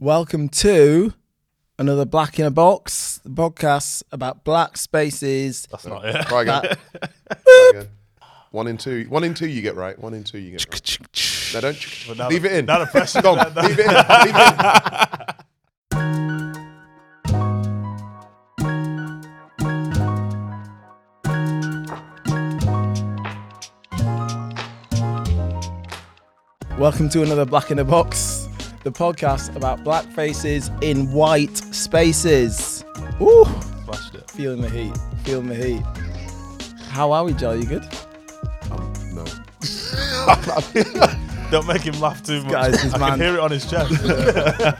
Welcome to another Black in a Box, the podcast about black spaces. That's not it. Try again. Try again. One in two. One in two you get right. One in two you get right. No, don't. But now leave the- it in. now the pressure- Dom, now- now- leave it in. Leave it in. Welcome to another Black in a Box, the podcast about black faces in white spaces. Ooh, Flashed it. feeling the heat, feeling the heat. How are we, Joe? You good? Um, no. Don't make him laugh too much. guy's his I man. can hear it on his chest.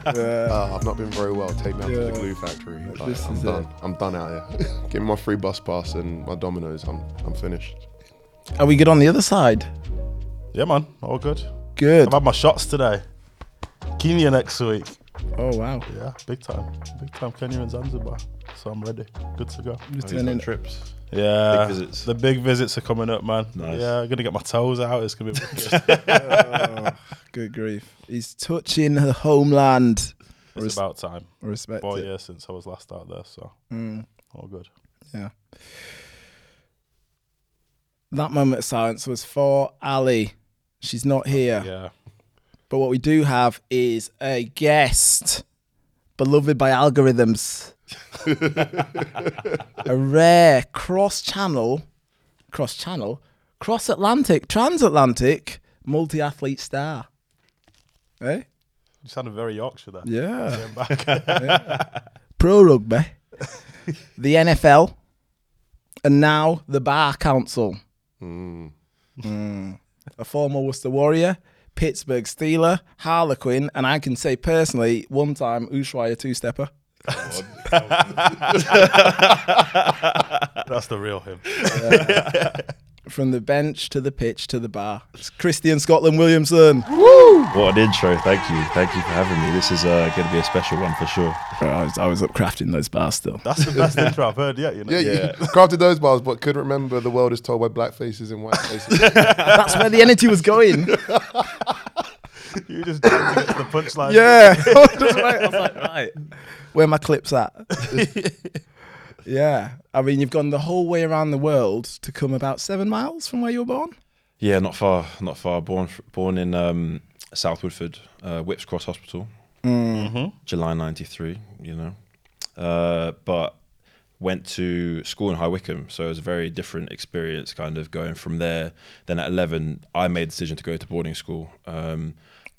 Uh, I've not been very well. Take me out to the glue factory. Like, I'm done. it. I'm done out here. Give me my free bus pass and my Dominoes. I'm I'm finished. Are we good on the other side? yeah, man. All good. Good. I've had my shots today. Kenya next week. Oh wow. Yeah, big time. Big time Kenya and Zanzibar. So I'm ready. Good to go. Returning- trips. Yeah. Big visits. The big visits are coming up, man. Nice. Yeah, I'm gonna get my toes out. It's gonna be Oh, good grief. He's touching the homeland. it's Res- about time. Respect Four it. years since I was last out there, so Mm, all good. yeah. That moment of silence was for Ali. She's not here. Yeah. But what we do have is a guest, beloved by algorithms. a rare cross channel, cross channel, cross Atlantic, transatlantic multi athlete star. Eh? You sounded very Yorkshire there. Yeah. Back. Pro rugby, the NFL, and now the Bar Council. Mm. Mm. A former Worcester Warrior, Pittsburgh Steeler, Harlequin, and I can say personally, one time Ushuaia two stepper. That's the real him. From the bench to the pitch to the bar. It's Christian Scotland Williamson. Woo! What an intro. Thank you. Thank you for having me. This is uh, going to be a special one for sure. I was, I was up crafting those bars still. That's the best intro I've heard yet. You know. Yeah, Yeah. you crafted those bars, but couldn't remember the world is told by black faces and white faces. That's where the energy was going. You just dancing to the punchline. Yeah. I was like, right. Where my clips at? yeah. I mean, you've gone the whole way around the world to come about seven miles from where you were born. Yeah, not far. Not far. Born born in um, South Woodford, uh, Whipps Cross Hospital, Mm-hmm. July '93. You know, uh, but went to school in High Wycombe, so it was a very different experience. Kind of going from there. Then at 11, I made the decision to go to boarding school. Um,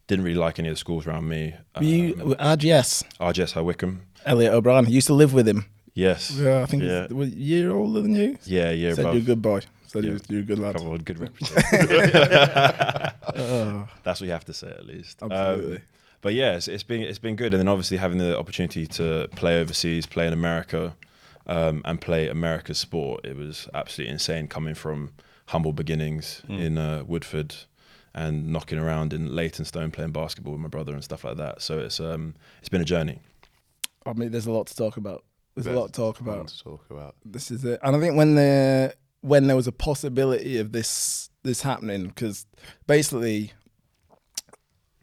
didn't really like any of the schools around me. Were you Um, RGS? RGS High Wycombe. Elliot O'Brien. I used to live with him. Yes. Yeah, I think Yeah. he's a year older than you. Yeah, yeah. Said above. you're a good boy. Said Yeah. you you're a good lad. Come on, good representation. Oh, That's what you have to say at least. Um, absolutely. but yeah, it's, it's been it's been good, and then obviously having the opportunity to play overseas, play in America, um, and play America's sport, it was absolutely insane. Coming from humble beginnings in uh, Woodford and knocking around in Leytonstone playing basketball with my brother and stuff like that. So it's um it's been a journey. I mean, there's a lot to talk about. There's a lot to talk about. to talk about. This is it. And I think when the when there was a possibility of this this happening, because basically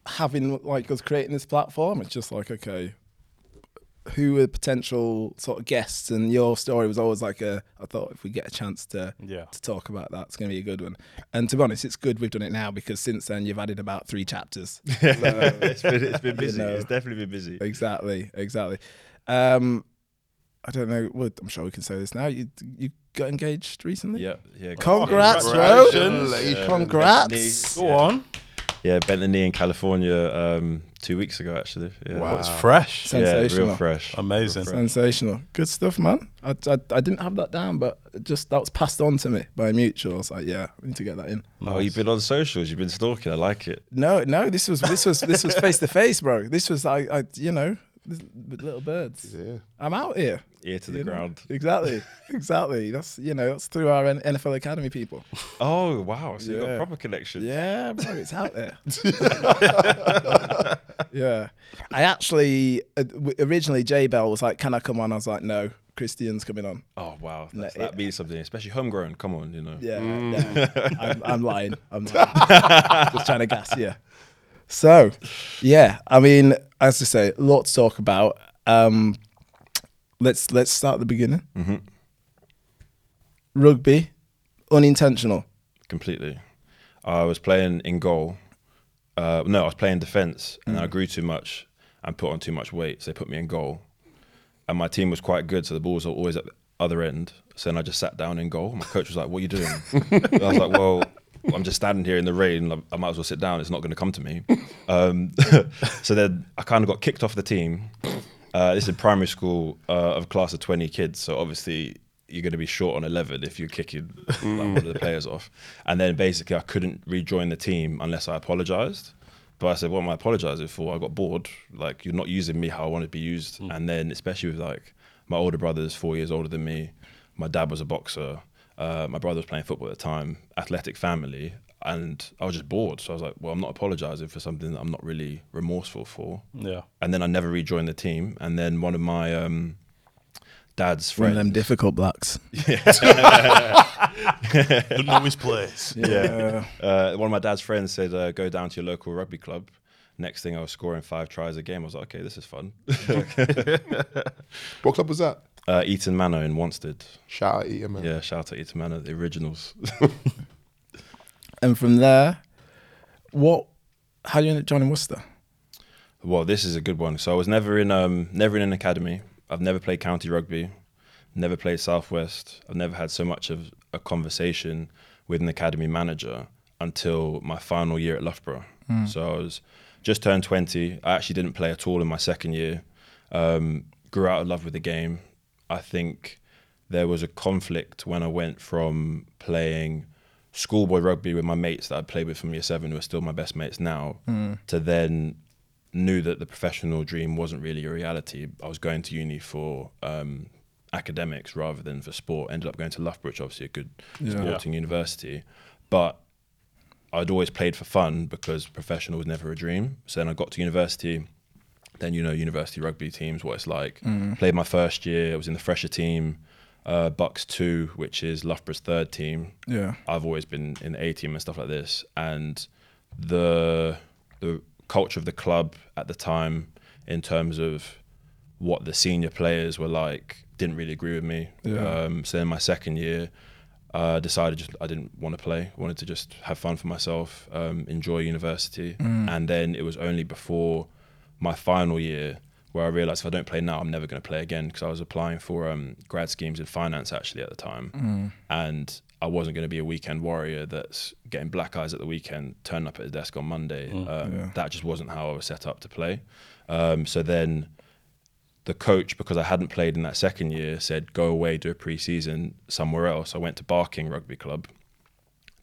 having like us creating this platform, it's just like okay, who are potential sort of guests? And your story was always like a. I thought if we get a chance to Yeah. to talk about that, it's going to be a good one. And to be honest, it's good we've done it now because since then you've added about three chapters. it's been it's been busy. know. It's definitely been busy. exactly, exactly. Um, I don't know. Well, I'm sure we can say this now. You you got engaged recently. Yeah, yeah. Congrats, bro. Congratulations. Yeah, Congrats. Go on. Yeah, bent the knee in California um, two weeks ago actually. Yeah. Wow. It's fresh. Sen- Yeah, Sensational. real fresh. Amazing. Real fresh. Sensational. Good stuff, man. I, I, I didn't have that down, but just that was passed on to me by mutual. I was like, yeah, I need to get that in. Oh, you've been on socials. You've been stalking. I like it. No, no, this was this was this was face to face, bro. This was I, I you know, little birds. Yeah. I'm out here. Ear to the you know? ground. Exactly, exactly. That's you know that's through our NFL Academy people. Oh wow! So you've got proper connections. Yeah, bro, it's out there. yeah, I actually uh, originally J Bell was like, "Can I come on?" I was like, "No, Christian's coming on." Oh wow, No, That's, it- that means something, especially homegrown. Come on, you know. Yeah, Mm. yeah. I'm, I'm lying. I'm lying. just trying to gas you. So, yeah, I mean, as I say, a lot to talk about. Um, let's let's start at the beginning. Mhm. Rugby, unintentional. completely. I was playing in goal. Uh, no, I was playing defense, and I grew too much and put on too much weight, so they put me in goal. And my team was quite good, so the balls were always at the other end. So then I just sat down in goal. My coach was like, "What are you doing?" I was like, "Well, I'm just standing here in the rain. I- I might as well sit down. It's not going to come to me." Um, so then I kind of got kicked off the team. Uh, this is primary school uh, of a class of 20 kids, so obviously you're going to be short on 11 if you're kicking like, one of the players off. And then basically I couldn't rejoin the team unless I apologized. But I said, what am I apologizing for? I got bored. Like, you're not using me how I want to be used. And then, especially with like my older brother's four years older than me, my dad was a boxer, uh, my brother was playing football at the time, athletic family. And I was just bored. So I was like, well, I'm not apologizing for something that I'm not really remorseful for Yeah. and then I never rejoined the team. And then one of my um, dad's One of them difficult blacks. Don't know his place. Yeah. uh, one of my dad's friends said, uh, "Go down to your local rugby club." Next thing, I was scoring five tries a game. I was like, "Okay, this is fun." What club was that? uh, Eton Manor in Wanstead. Shout out Eton, Manor. Yeah, shout out to Eton Manor, the originals. and from there, what? How do you end up joining Worcester? well, this is a good one. So I was never in um, never in an academy. I've never played county rugby. Never played Southwest. I've never had so much of a conversation with an academy manager until my final year at Loughborough. So I was just turned 20. I actually didn't play at all in my second year. Um, grew out of love with the game. I think there was a conflict when I went from playing schoolboy rugby with my mates that I played with from year seven, who are still my best mates now, to then knew that the professional dream wasn't really a reality. I was going to uni for um, academics rather than for sport. Ended up going to Loughborough, which obviously a good sporting university, but I'd always played for fun because professional was never a dream. So then I got to university. Then you know university rugby teams what it's like. Played my first year. I was in the fresher team, uh, BUCS two, which is Loughborough's third team. Yeah. I've always been in the A team and stuff like this, and the the culture of the club at the time, in terms of what the senior players were like, didn't really agree with me. Yeah. Um, so in my second year, uh, decided just I didn't want to play. Wanted to just have fun for myself, um, enjoy university, and then it was only before my final year where I realized if I don't play now, I'm never going to play again because I was applying for um, grad schemes in finance actually at the time, and I wasn't going to be a weekend warrior that's getting black eyes at the weekend, turning up at his desk on Monday. um, That just wasn't how I was set up to play. Um, so then the coach, because I hadn't played in that second year, said go away, do a pre-season somewhere else. I went to Barking Rugby Club,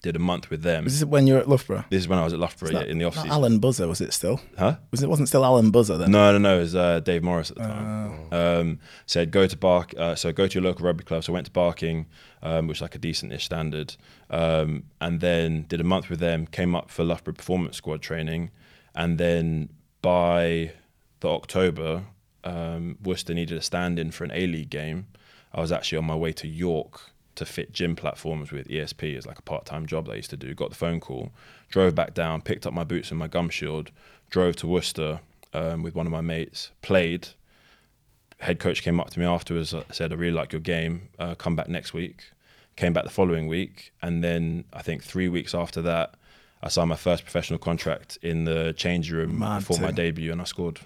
did a month with them. Was this when you were at Loughborough? This is when I was at Loughborough Is yeah, in the off not season. Alan Buzza was it still? Huh? Was it wasn't still Alan Buzza then? No, no, no. It was uh, Dave Morris at the time. Um, said go to Bark. Uh, so go to your local rugby club. So I went to Barking, um, which is like a decent-ish standard, um, and then did a month with them. Came up for Loughborough Performance Squad training, and then by the October, um, Worcester needed a stand-in for an A League game. I was actually on my way to York to fit gym platforms with ESP as like a part-time job that I used to do. Got the phone call, drove back down, picked up my boots and my gum shield, drove to Worcester um, with one of my mates, played. Head coach came up to me afterwards, uh, said, "I really like your game. Uh, come back next week." Came back the following week, and then I think three weeks after that, I signed my first professional contract in the change room Mad before my debut, and I scored.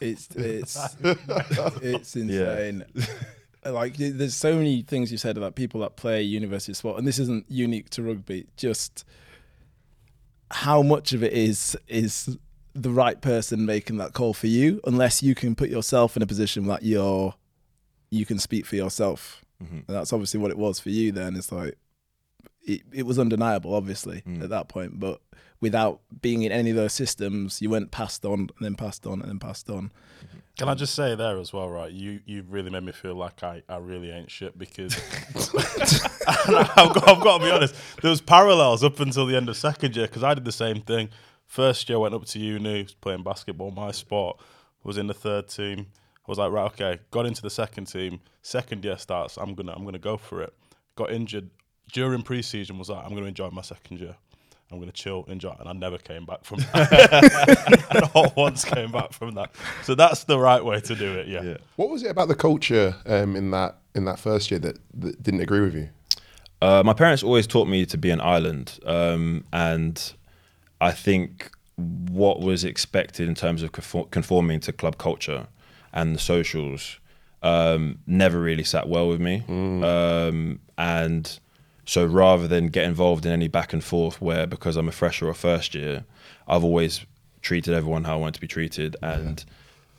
It's it's it's insane. Like there's so many things you said about people that play university sport, and this isn't unique to rugby. Just how much of it is is the right person making that call for you, unless you can put yourself in a position that you're you can speak for yourself. Mhm. And that's obviously what it was for you. Then it's like it, it was undeniable, obviously Mm. at that point, but without being in any of those systems, you went passed on and then passed on and then passed on. Can I just say there as well, right? You you really made me feel like I, I really ain't shit because I've, got, I've got to be honest. There was parallels up until the end of second year because I did the same thing. First year, I went up to uni, was playing basketball, my sport. Was in the third team. I was like, right, okay. Got into the second team. Second year starts. I'm gonna I'm gonna go for it. Got injured during pre-season. Was like, I'm gonna enjoy my second year. I'm going to chill, and enjoy, and I never came back from that. Not once came back from that. So that's the right way to do it. Yeah. Yeah. What was it about the culture um, in that in that first year that, that didn't agree with you? Uh, my parents always taught me to be an island, um, and I think what was expected in terms of conforming to club culture and the socials um, never really sat well with me. Um, and so rather than get involved in any back and forth where because I'm a fresher or first year, I've always treated everyone how I want to be treated. And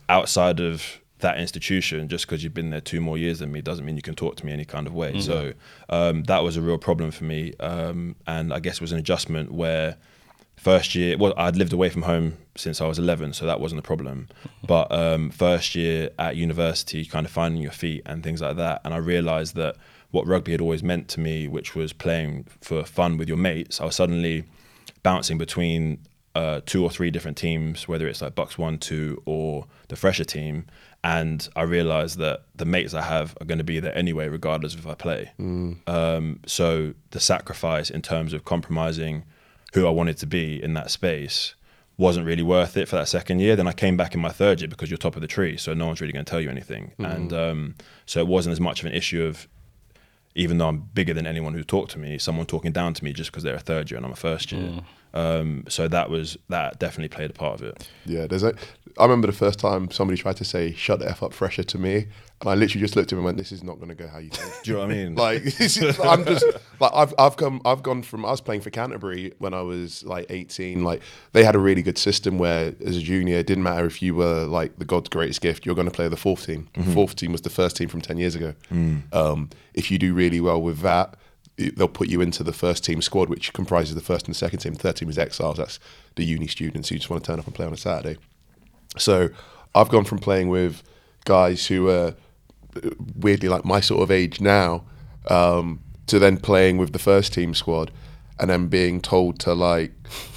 outside of that institution, just because you've been there two more years than me, doesn't mean you can talk to me any kind of way. So um, that was a real problem for me. Um, and I guess it was an adjustment where first year, well, I'd lived away from home since I was 11, so that wasn't a problem. But um, first year at university, kind of finding your feet and things like that. And I realized that what rugby had always meant to me, which was playing for fun with your mates, I was suddenly bouncing between uh, two or three different teams, whether it's like BUCS One, Two, or the fresher team. And I realized that the mates I have are going to be there anyway, regardless of if I play. Um, so the sacrifice in terms of compromising who I wanted to be in that space wasn't really worth it for that second year. Then I came back in my third year because you're top of the tree, so no one's really going to tell you anything. And um, so it wasn't as much of an issue of even though I'm bigger than anyone who talked to me, someone talking down to me just because they're a third year and I'm a first year. Um, so that was that definitely played a part of it. Yeah, there's a. I remember the first time somebody tried to say "shut the f up, fresher" to me, and I literally just looked at him and went, "This is not going to go how you think." Do you know what I mean? like this is, I'm just like I've I've come I've gone from I was playing for Canterbury when I was like 18. Like they had a really good system where as a junior, it didn't matter if you were like the God's greatest gift, you're going to play the fourth team. Fourth team was the first team from 10 years ago. Um, if you do really well with that, they'll put you into the first team squad, which comprises the first and the second team. The Third team is exiles. That's the uni students who just want to turn up and play on a Saturday. So I've gone from playing with guys who are weirdly like my sort of age now um, to then playing with the first team squad and then being told to like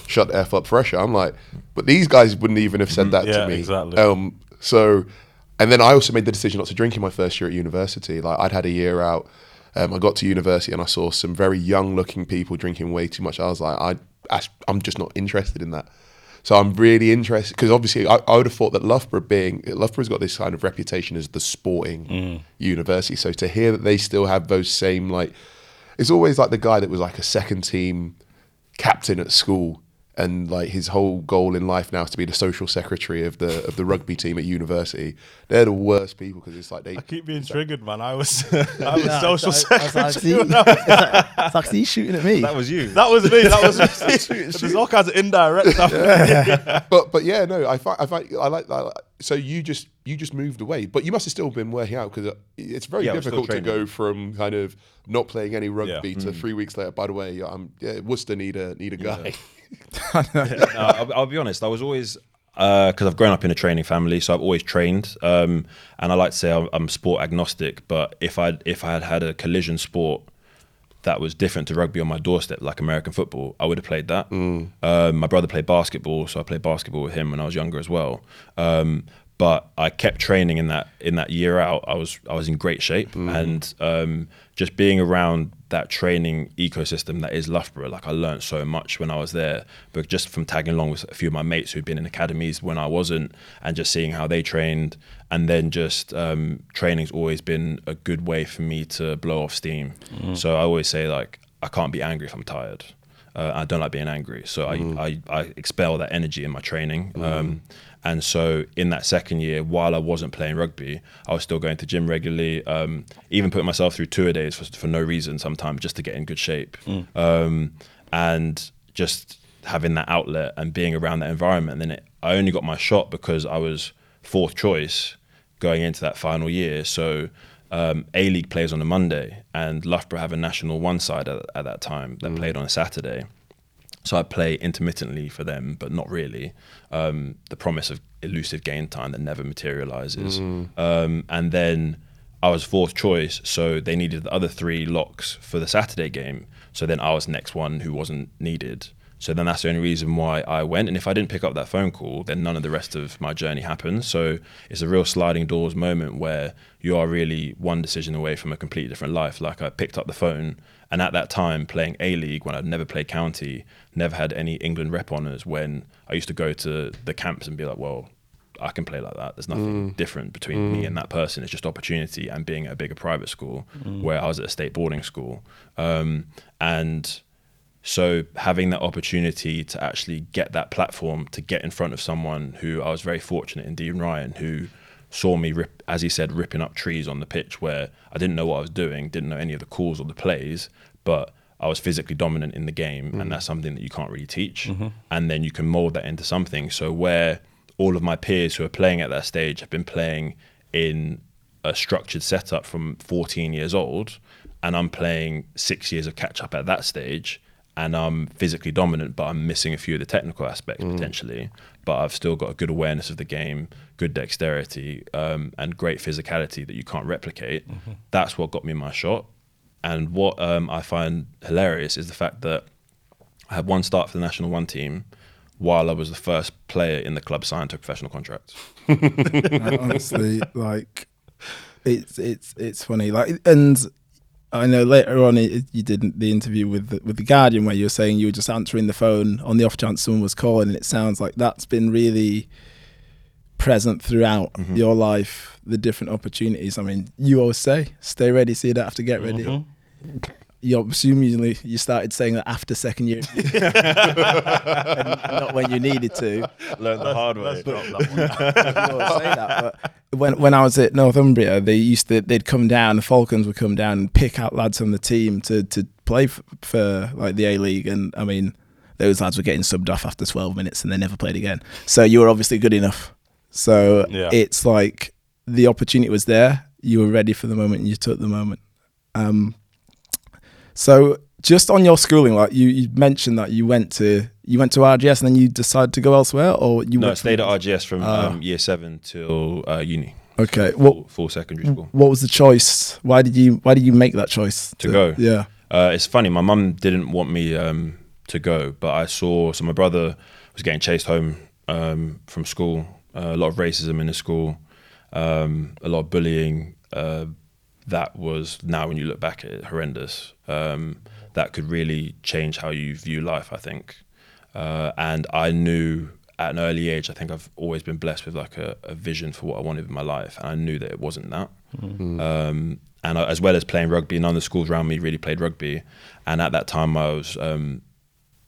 shut the f up fresher. I'm like, but these guys wouldn't even have said that yeah, to me. exactly. Um, so, and then I also made the decision not to drink in my first year at university. Like I'd had a year out. Um, I got to university and I saw some very young looking people drinking way too much. I was like, I, I I'm just not interested in that. So I'm really interested because obviously I, I would have thought that Loughborough being Loughborough's got this kind of reputation as the sporting mm. university. So to hear that they still have those same like, it's always like the guy that was like a second team captain at school and like his whole goal in life now is to be the social secretary of the of the rugby team at university. They're the worst people because it's like they I keep being triggered, man. I was, I was Nah, social I- I was like, secretary. see? when I was- It's like, he's shooting at me. that was you. That was me. That was me. There's all kinds of indirect stuff. but but yeah, no, I find I find I like that. So you just you just moved away, but you must have still been working out because uh, it's very Yeah, I was still difficult to go from kind of not playing any rugby Yeah. to mm. three weeks later. By the way, I'm yeah, Worcester need a need a guy. no, I'll, I'll be honest. I was always because I've grown up in a training family, so I've always trained. Um, and I like to say I'm, I'm sport agnostic. But if I if I had had a collision sport that was different to rugby on my doorstep, like American football, I would have played that. Um, my brother played basketball, so I played basketball with him when I was younger as well. Um, but I kept training in that in that year out. I was I was in great shape, and um, just being around that training ecosystem that is Loughborough, like I learned so much when I was there. But just from tagging along with a few of my mates who'd been in academies when I wasn't, and just seeing how they trained, and then just um, training's always been a good way for me to blow off steam. So I always say like I can't be angry if I'm tired. Uh, I don't like being angry, so I, I, I expel that energy in my training. Um, and so in that second year, while I wasn't playing rugby, I was still going to gym regularly, um, even putting myself through tour days for, for no reason sometimes just to get in good shape. Um, and just having that outlet and being around that environment. And then it, I only got my shot because I was fourth choice going into that final year. So um, A League plays on a Monday, and Loughborough have a National One side at, at that time that played on a Saturday. So I play intermittently for them, but not really. Um, the promise of elusive game time that never materializes. Um, and then I was fourth choice, so they needed the other three locks for the Saturday game. So then I was next one who wasn't needed. So then that's the only reason why I went. And if I didn't pick up that phone call, then none of the rest of my journey happened. So it's a real sliding doors moment where you are really one decision away from a completely different life. Like I picked up the phone, and at that time, playing A League when I'd never played county, never had any England rep honours, when I used to go to the camps and be like, well, I can play like that. There's nothing mm. different between me mm. and that person. It's just opportunity and being at a bigger private school mm. where I was at a state boarding school. Um, and so having that opportunity to actually get that platform to get in front of someone who I was very fortunate in Dean Ryan, who saw me rip, as he said, ripping up trees on the pitch where I didn't know what I was doing, didn't know any of the calls or the plays, but I was physically dominant in the game, and mm-hmm. that's something that you can't really teach. Mm-hmm. And then you can mold that into something. So where all of my peers who are playing at that stage have been playing in a structured setup from 14 years old, and I'm playing six years of catch up at that stage, and I'm physically dominant, but I'm missing a few of the technical aspects mm. potentially. But I've still got a good awareness of the game, good dexterity, um, and great physicality that you can't replicate. Mm-hmm. That's what got me my shot. And what um, I find hilarious is the fact that I had one start for the national one team while I was the first player in the club signed to a professional contract. Honestly, like it's it's it's funny. Like, and I know later on it, you did the interview with the, with the Guardian where you were saying you were just answering the phone on the off chance someone was calling, and it sounds like that's been really present throughout your life. The different opportunities. I mean, you always say, "Stay ready, see you don't have to get ready." You presumably you started saying that after second year, and not when you needed to. Learn the hard way. Let's drop that one. you say that, but when when I was at Northumbria, they used to they'd come down, the Falcons would come down and pick out lads from the team to to play for, for like the A League, and I mean those lads were getting subbed off after 12 minutes and they never played again. So you were obviously good enough. So Yeah. it's like the opportunity was there, you were ready for the moment, and you took the moment. Um, so just on your schooling, like you, you mentioned that you went to you went to RGS and then you decided to go elsewhere, or you No, stayed at RGS from Ah. um, year seven till uh, uni, Okay, what full, full secondary school. what was the choice? Why did you Why did you make that choice To go? Yeah, Uh, it's funny. My mum didn't want me um, to go, but I saw. So my brother was getting chased home um, from school. Uh, a lot of racism in the school, um, a lot of bullying. That was now, when you look back at it, horrendous. Um, that could really change how you view life. I think, uh, and I knew at an early age. I think I've always been blessed with like a, a vision for what I wanted in my life, and I knew that it wasn't that. Um, and I, as well as playing rugby, none of the schools around me really played rugby. And at that time, I was, um,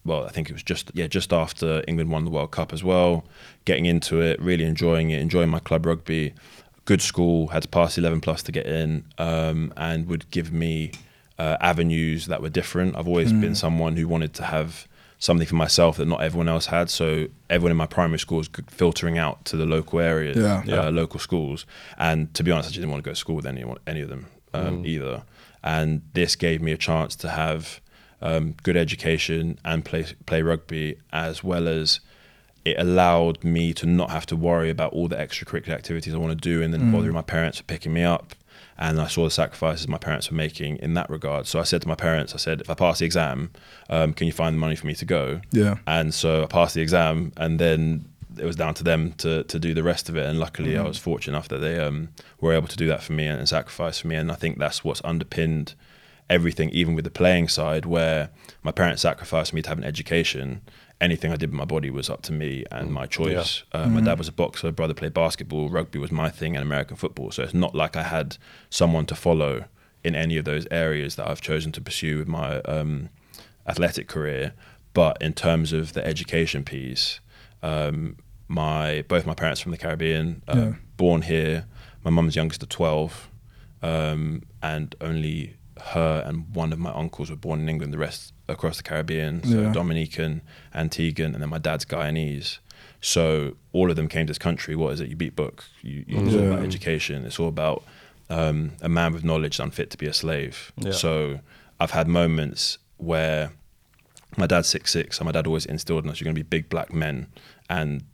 well, I think it was just yeah, just after England won the World Cup as well. Getting into it, really enjoying it, enjoying my club rugby. Good school, had to pass eleven plus to get in, um, and would give me uh, avenues that were different. I've always been someone who wanted to have something for myself that not everyone else had. So everyone in my primary school was filtering out to the local areas, Yeah. Yeah. Uh, local schools. And to be honest, I didn't want to go to school with any any of them um, either. And this gave me a chance to have um, good education and play play rugby, as well as it allowed me to not have to worry about all the extracurricular activities I want to do, and then bothering my parents for picking me up. And I saw the sacrifices my parents were making in that regard. So I said to my parents, I said, if I pass the exam, um, can you find the money for me to go? yeah, And so I passed the exam, and then it was down to them to to do the rest of it. And luckily, I was fortunate enough that they um, were able to do that for me and, and sacrifice for me. And I think that's what's underpinned everything, even with the playing side, where my parents sacrificed me to have an education. Anything I did with my body was up to me and my choice. Uh, my dad was a boxer, brother played basketball, rugby was my thing, and American football. So it's not like I had someone to follow in any of those areas that I've chosen to pursue with my um, athletic career. But in terms of the education piece, um, my both my parents from the Caribbean, uh, Yeah. born here. My mum's youngest of twelve, um, and only her and one of my uncles were born in England. The rest across the Caribbean, so Yeah. Dominican, Antiguan, and then my dad's Guyanese. So all of them came to this country. What is it? You beat book. You, you, It's all about education. It's all about um, a man with knowledge unfit to be a slave. Yeah. So I've had moments where my dad's six six, and my dad always instilled in us you're going to be big black men, and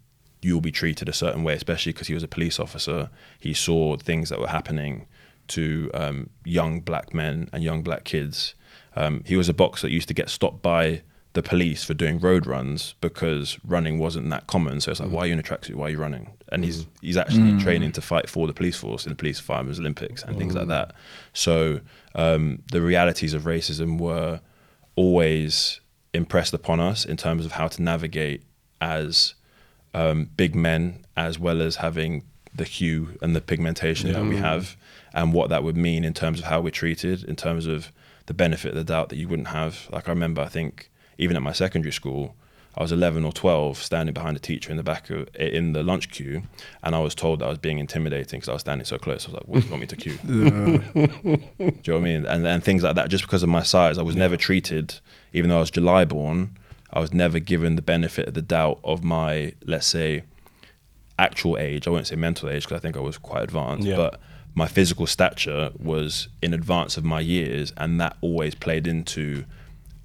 you'll be treated a certain way, especially because he was a police officer. He saw things that were happening to um, young black men and young black kids. Um, he was a boxer that used to get stopped by the the police for doing road runs because running wasn't that common. So it's like, why are you in a tracksuit? Why are you running? And he's he's actually training to fight for the police force in the police firemen's Olympics and things like that. So um, the realities of racism were always impressed upon us in terms of how to navigate as um, big men, as well as having the hue and the pigmentation that we have, and what that would mean in terms of how we're treated, in terms of the benefit of the doubt that you wouldn't have. Like I remember, I think even at my secondary school, I was 11 or 12, standing behind a teacher in the back of in the lunch queue, and I was told that I was being intimidating because I was standing so close. I was like, "What do you want me to queue?" do you know what I mean? And and things like that. Just because of my size, I was never treated, even though I was July born. I was never given the benefit of the doubt of my, let's say, actual age. I won't say mental age because I think I was quite advanced, Yeah. but my physical stature was in advance of my years, and that always played into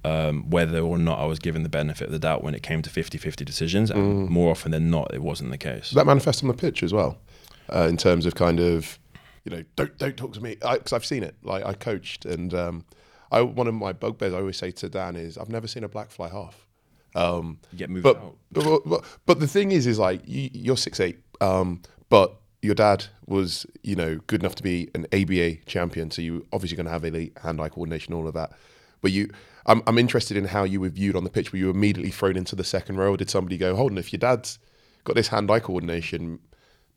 um, whether or not I was given the benefit of the doubt when it came to 50 50 decisions. And more often than not, it wasn't the case. That manifests on the pitch as well, uh, in terms of kind of, you know, don't don't talk to me because I've seen it. Like I coached, and um, I one of my bugbears I always say to Dan is I've never seen a black fly half. Um, get moved but, out. but but but the thing is, is like you, you're six eight, um, but your dad was you know good enough to be an ABA champion, so you obviously going to have elite hand-eye coordination, all of that. But you, I'm I'm interested in how you were viewed on the pitch. Were you immediately thrown into the second row, or did somebody go, hold on, if your dad's got this hand-eye coordination,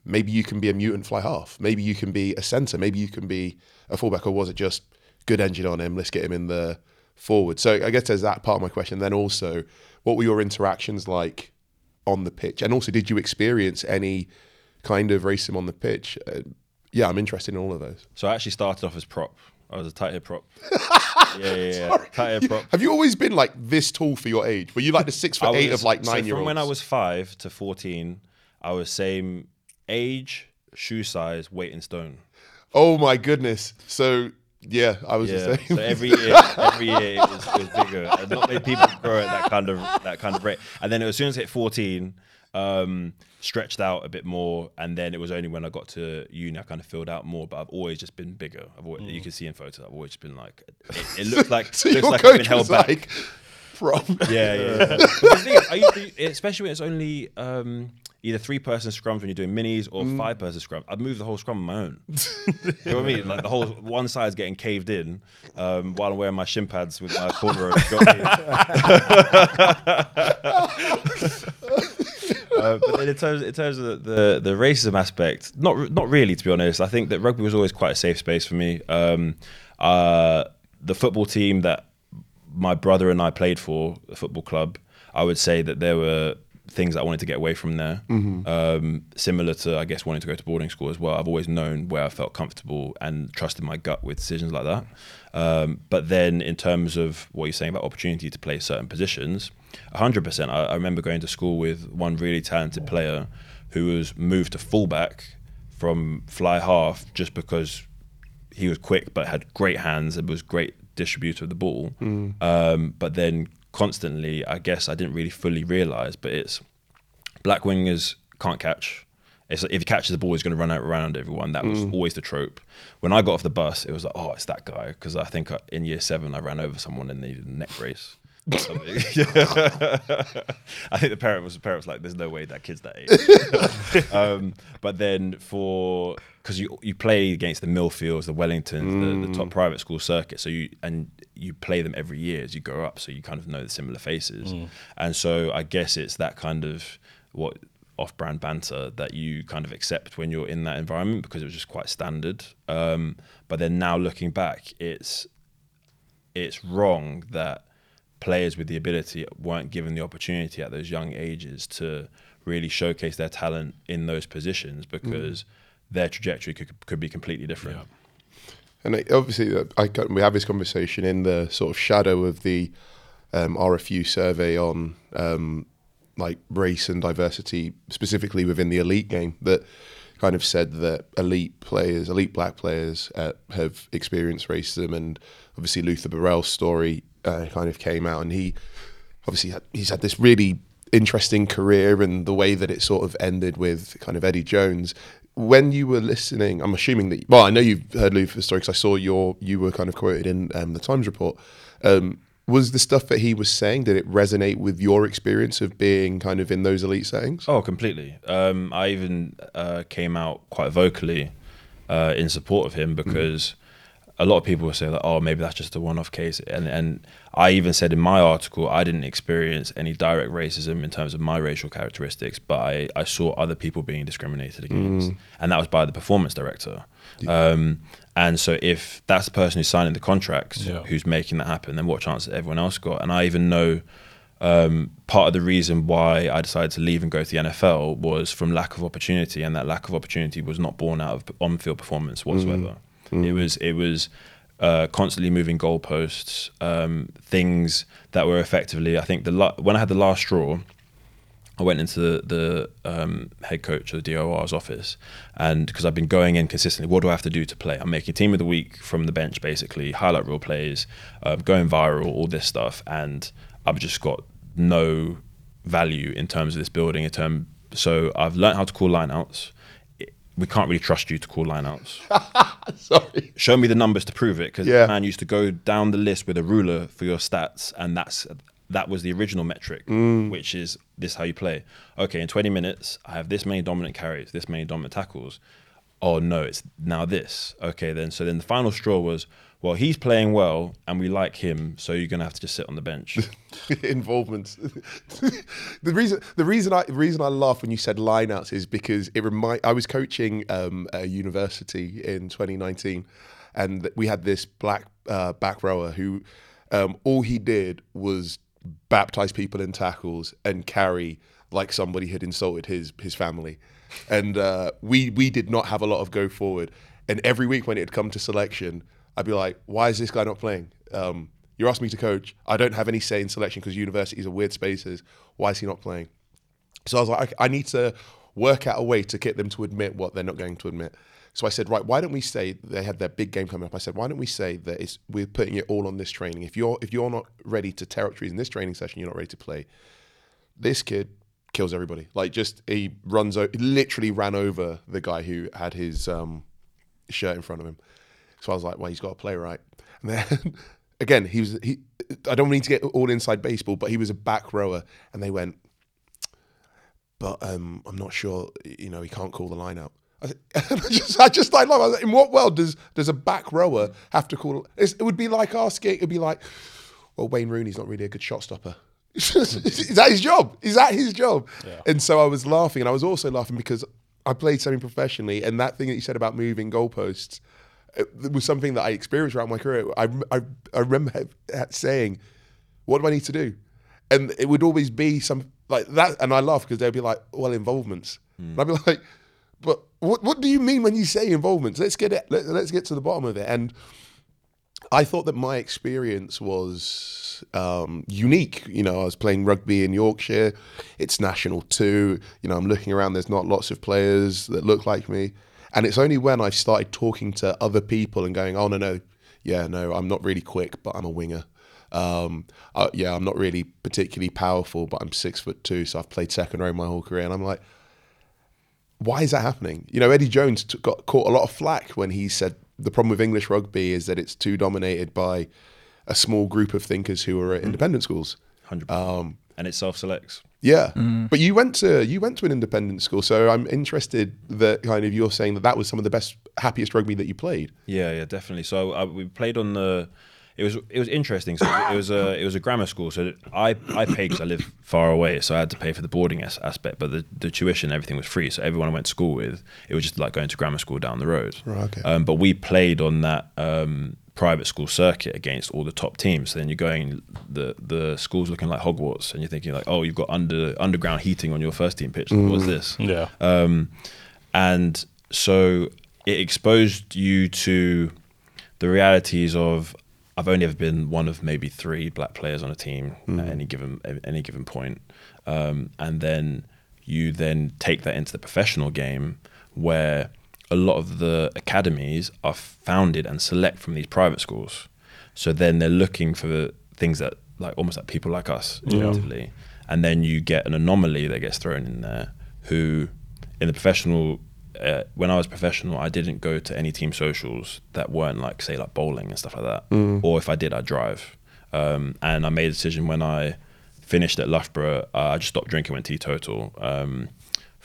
maybe you can be a mutant fly half, maybe you can be a centre, maybe you can be a fullback, or was it just good engine on him? Let's get him in the forward. So I guess there's that part of my question. Then also, what were your interactions like on the pitch? And also, did you experience any kind of race him on the pitch? Uh, yeah, I'm interested in all of those. So I actually started off as prop. I was a tight head prop. yeah, yeah, yeah. Tight head prop. Have you always been like this tall for your age? Were you like the six foot I eight of like so nine year From when I was five to 14, I was same age, shoe size, weight in stone. Oh my goodness! So yeah, I was Yeah. the same. So every year, every year it was, it was bigger. And not many people grow at that kind of that kind of rate. And then as soon as I hit 14, um, stretched out a bit more. And then it was only when I got to uni I kind of filled out more. But I've always just been bigger. I've always, you can see in photos. I've always been like it, it looks like so looks your like it's been held back. like, from Yeah, yeah. yeah. Thing is, to, especially when it's only um, either three person scrums when you're doing minis or Mm. five person scrum. I'd move the whole scrum on my own. you know what I mean? Like the whole one side's getting caved in um, while I'm wearing my shin pads with my corner. Uh, but then in terms, in terms of the, the, the racism aspect, not not really to be honest. I think that rugby was always quite a safe space for me. Um, uh, the football team that my brother and I played for, the football club, I would say that there were things that I wanted to get away from there. Um, similar to, I guess, wanting to go to boarding school as well. I've always known where I felt comfortable and trusted my gut with decisions like that. Um, but then, in terms of what you're saying about opportunity to play certain positions, 100%. I, I remember going to school with one really talented player who was moved to fullback from fly half just because he was quick but had great hands and was great distributor of the ball. Mm. Um, but then constantly, I guess I didn't really fully realize, but it's black wingers can't catch. It's, if he catches the ball, he's going to run out around everyone. That was mm. always the trope. When I got off the bus, it was like, oh, it's that guy. Because I think I- in year seven, I ran over someone and needed a neck brace. Or something. I think the parent was the parent was like, "There's no way that kid's that age." um, but then for because you you play against the Millfields, the Wellingtons, the, the top private school circuit, so you and you play them every year as you grow up, so you kind of know the similar faces, and so I guess it's that kind of what off-brand banter that you kind of accept when you're in that environment because it was just quite standard. Um, but then now looking back, it's it's wrong that players with the ability weren't given the opportunity at those young ages to really showcase their talent in those positions because their trajectory could, could be completely different. And I- obviously, uh, I got- we have this conversation in the sort of shadow of the um, RFU survey on um, like race and diversity, specifically within the elite game, that kind of said that elite players, elite black players, uh, have experienced racism. And obviously, Luther Burrell's story uh, kind of came out, and he obviously had, he's had this really interesting career and the way that it sort of ended with kind of Eddie Jones. When you were listening, I'm assuming that well, I know you've heard Luther's story because I saw your you were kind of quoted in um, the Times report. Um, was the stuff that he was saying did it resonate with your experience of being kind of in those elite settings? Oh, completely. Um, I even uh, came out quite vocally uh, in support of him because a lot of people will say that, oh, maybe that's just a one-off case, and and I even said in my article I didn't experience any direct racism in terms of my racial characteristics, but I, I saw other people being discriminated against, and that was by the performance director. Um, and so if that's the person who's signing the contract, Yeah. who's making that happen, then what chance has everyone else got? And I even know um, part of the reason why I decided to leave and go to the NFL was from lack of opportunity, and that lack of opportunity was not born out of on-field performance whatsoever. It was it was uh, constantly moving goalposts, um, things that were effectively. I think the la- when I had the last straw, I went into the, the um, head coach of the DOR's office, and because I've been going in consistently, what do I have to do to play? I'm making team of the week from the bench, basically, highlight real plays, uh, going viral, all this stuff, and I've just got no value in terms of this building. In term, so I've learned how to call lineouts. We can't really trust you to call lineouts. Sorry. Show me the numbers to prove it, because Yeah. man used to go down the list with a ruler for your stats, and that's that was the original metric, mm. which is this how you play. Okay, in 20 minutes, I have this many dominant carries, this many dominant tackles. Oh no, it's now this. Okay, then so then the final straw was, well, he's playing well, and we like him, so you're gonna have to just sit on the bench. involvement. the reason the reason I the reason I laugh when you said lineouts is because it remind I was coaching um, a university in 2019, and we had this black uh, back rower who um, all he did was baptize people in tackles and carry like somebody had insulted his his family, and uh, we we did not have a lot of go forward. And every week when it had come to selection, I'd be like, "Why is this guy not playing?" Um, you're asking me to coach. I don't have any say in selection because universities are weird spaces. Why is he not playing? So I was like, okay, I need to work out a way to get them to admit what they're not going to admit. So I said, right, why don't we say they had their big game coming up? I said, why don't we say that it's we're putting it all on this training. If you're if you're not ready to territories in this training session, you're not ready to play. This kid kills everybody. Like just he runs, o- literally ran over the guy who had his um, shirt in front of him. So I was like, well, he's got to play right. And then again, he was he. I don't need to get all inside baseball, but he was a back rower, and they went, but um, I'm not sure. You know, he can't call the line out. I, just, I just. I like, in what world does does a back rower have to call? It's, it would be like asking. It'd be like, well, Wayne Rooney's not really a good shot stopper. is that his job? Is that his job? And so I was laughing, and I was also laughing because I played semi-professionally, and that thing that you said about moving goalposts it was something that I experienced throughout my career. I, I, I remember saying, "What do I need to do?" And it would always be some like that, and I laugh because they'd be like, "Well, involvements," and I'd be like, "But what what do you mean when you say involvements? Let's get it. Let, let's get to the bottom of it." And I thought that my experience was um, unique. You know, I was playing rugby in Yorkshire. It's national too. You know, I'm looking around. There's not lots of players that look like me, and it's only when I've started talking to other people and going, "Oh no, no, yeah, no, I'm not really quick, but I'm a winger." Um, uh, yeah, I'm not really particularly powerful, but I'm six foot two, so I've played second row my whole career, and I'm like, why is that happening? You know, Eddie Jones t- got caught a lot of flack when he said the problem with English rugby is that it's too dominated by a small group of thinkers who are at independent schools. Hundred Um, and it self-selects. Yeah, but you went to you went to an independent school, so I'm interested that kind of you're saying that that was some of the best, happiest rugby that you played. Yeah, yeah, definitely. So uh, we played on the. It was it was interesting. So it was a it was a grammar school. So I I paid because I live far away, so I had to pay for the boarding as- aspect. But the, the tuition, everything was free. So everyone I went to school with, it was just like going to grammar school down the road. Right, okay. Um, but we played on that um, private school circuit against all the top teams. So then you're going the the school's looking like Hogwarts, and you're thinking like, oh, you've got under underground heating on your first team pitch. What's this? Yeah. Um, and so it exposed you to the realities of I've only ever been one of maybe three black players on a team at any given at any given point. Um, and then you then take that into the professional game where a lot of the academies are founded and select from these private schools. So then they're looking for the things that like almost like people like us effectively. And then you get an anomaly that gets thrown in there who in the professional uh, when I was professional, I didn't go to any team socials that weren't like say like bowling and stuff like that. Or if I did, I drive. Um, and I made a decision when I finished at Loughborough, uh, I just stopped drinking, went teetotal um,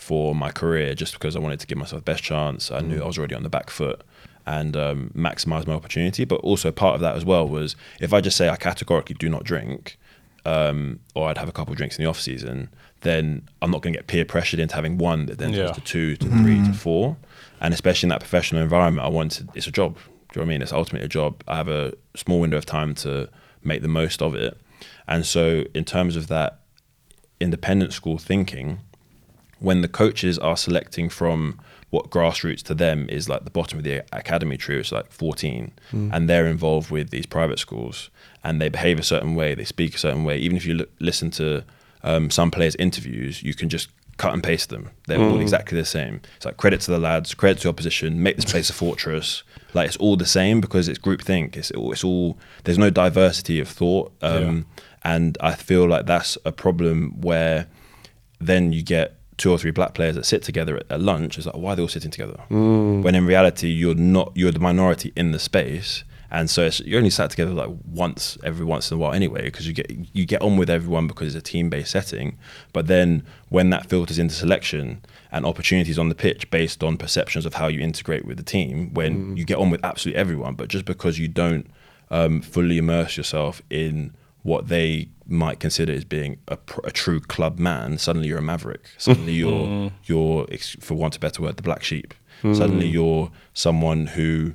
for my career, just because I wanted to give myself the best chance. I knew I was already on the back foot and um, maximize my opportunity. But also part of that as well was if I just say I categorically do not drink, um, or I'd have a couple of drinks in the off season, then I'm not going to get peer pressured into having one that then Yeah. turns to two, to three, to four. And especially in that professional environment, I wanted it's a job. Do you know what I mean? It's ultimately a job. I have a small window of time to make the most of it. And so, in terms of that independent school thinking, when the coaches are selecting from what grassroots to them is like the bottom of the academy tree, it's like 14, and they're involved with these private schools and they behave a certain way, they speak a certain way. Even if you look, listen to um, some players' interviews, you can just cut and paste them. They're all exactly the same. It's like credit to the lads, credit to opposition, make this place a fortress. Like it's all the same because it's groupthink. It's it's all there's no diversity of thought, um, and I feel like that's a problem where then you get two or three black players that sit together at, at lunch. It's like, why are they all sitting together? When in reality, you're not. You're the minority in the space, and so it's, you're only sat together like once every once in a while anyway, because you get you get on with everyone because it's a team based setting. But then when that filters into selection and opportunities on the pitch based on perceptions of how you integrate with the team, when you get on with absolutely everyone, but just because you don't um, fully immerse yourself in what they might consider as being a, a true club man, suddenly you're a maverick. Suddenly you're you're, for want of a better word, the black sheep. Suddenly you're someone who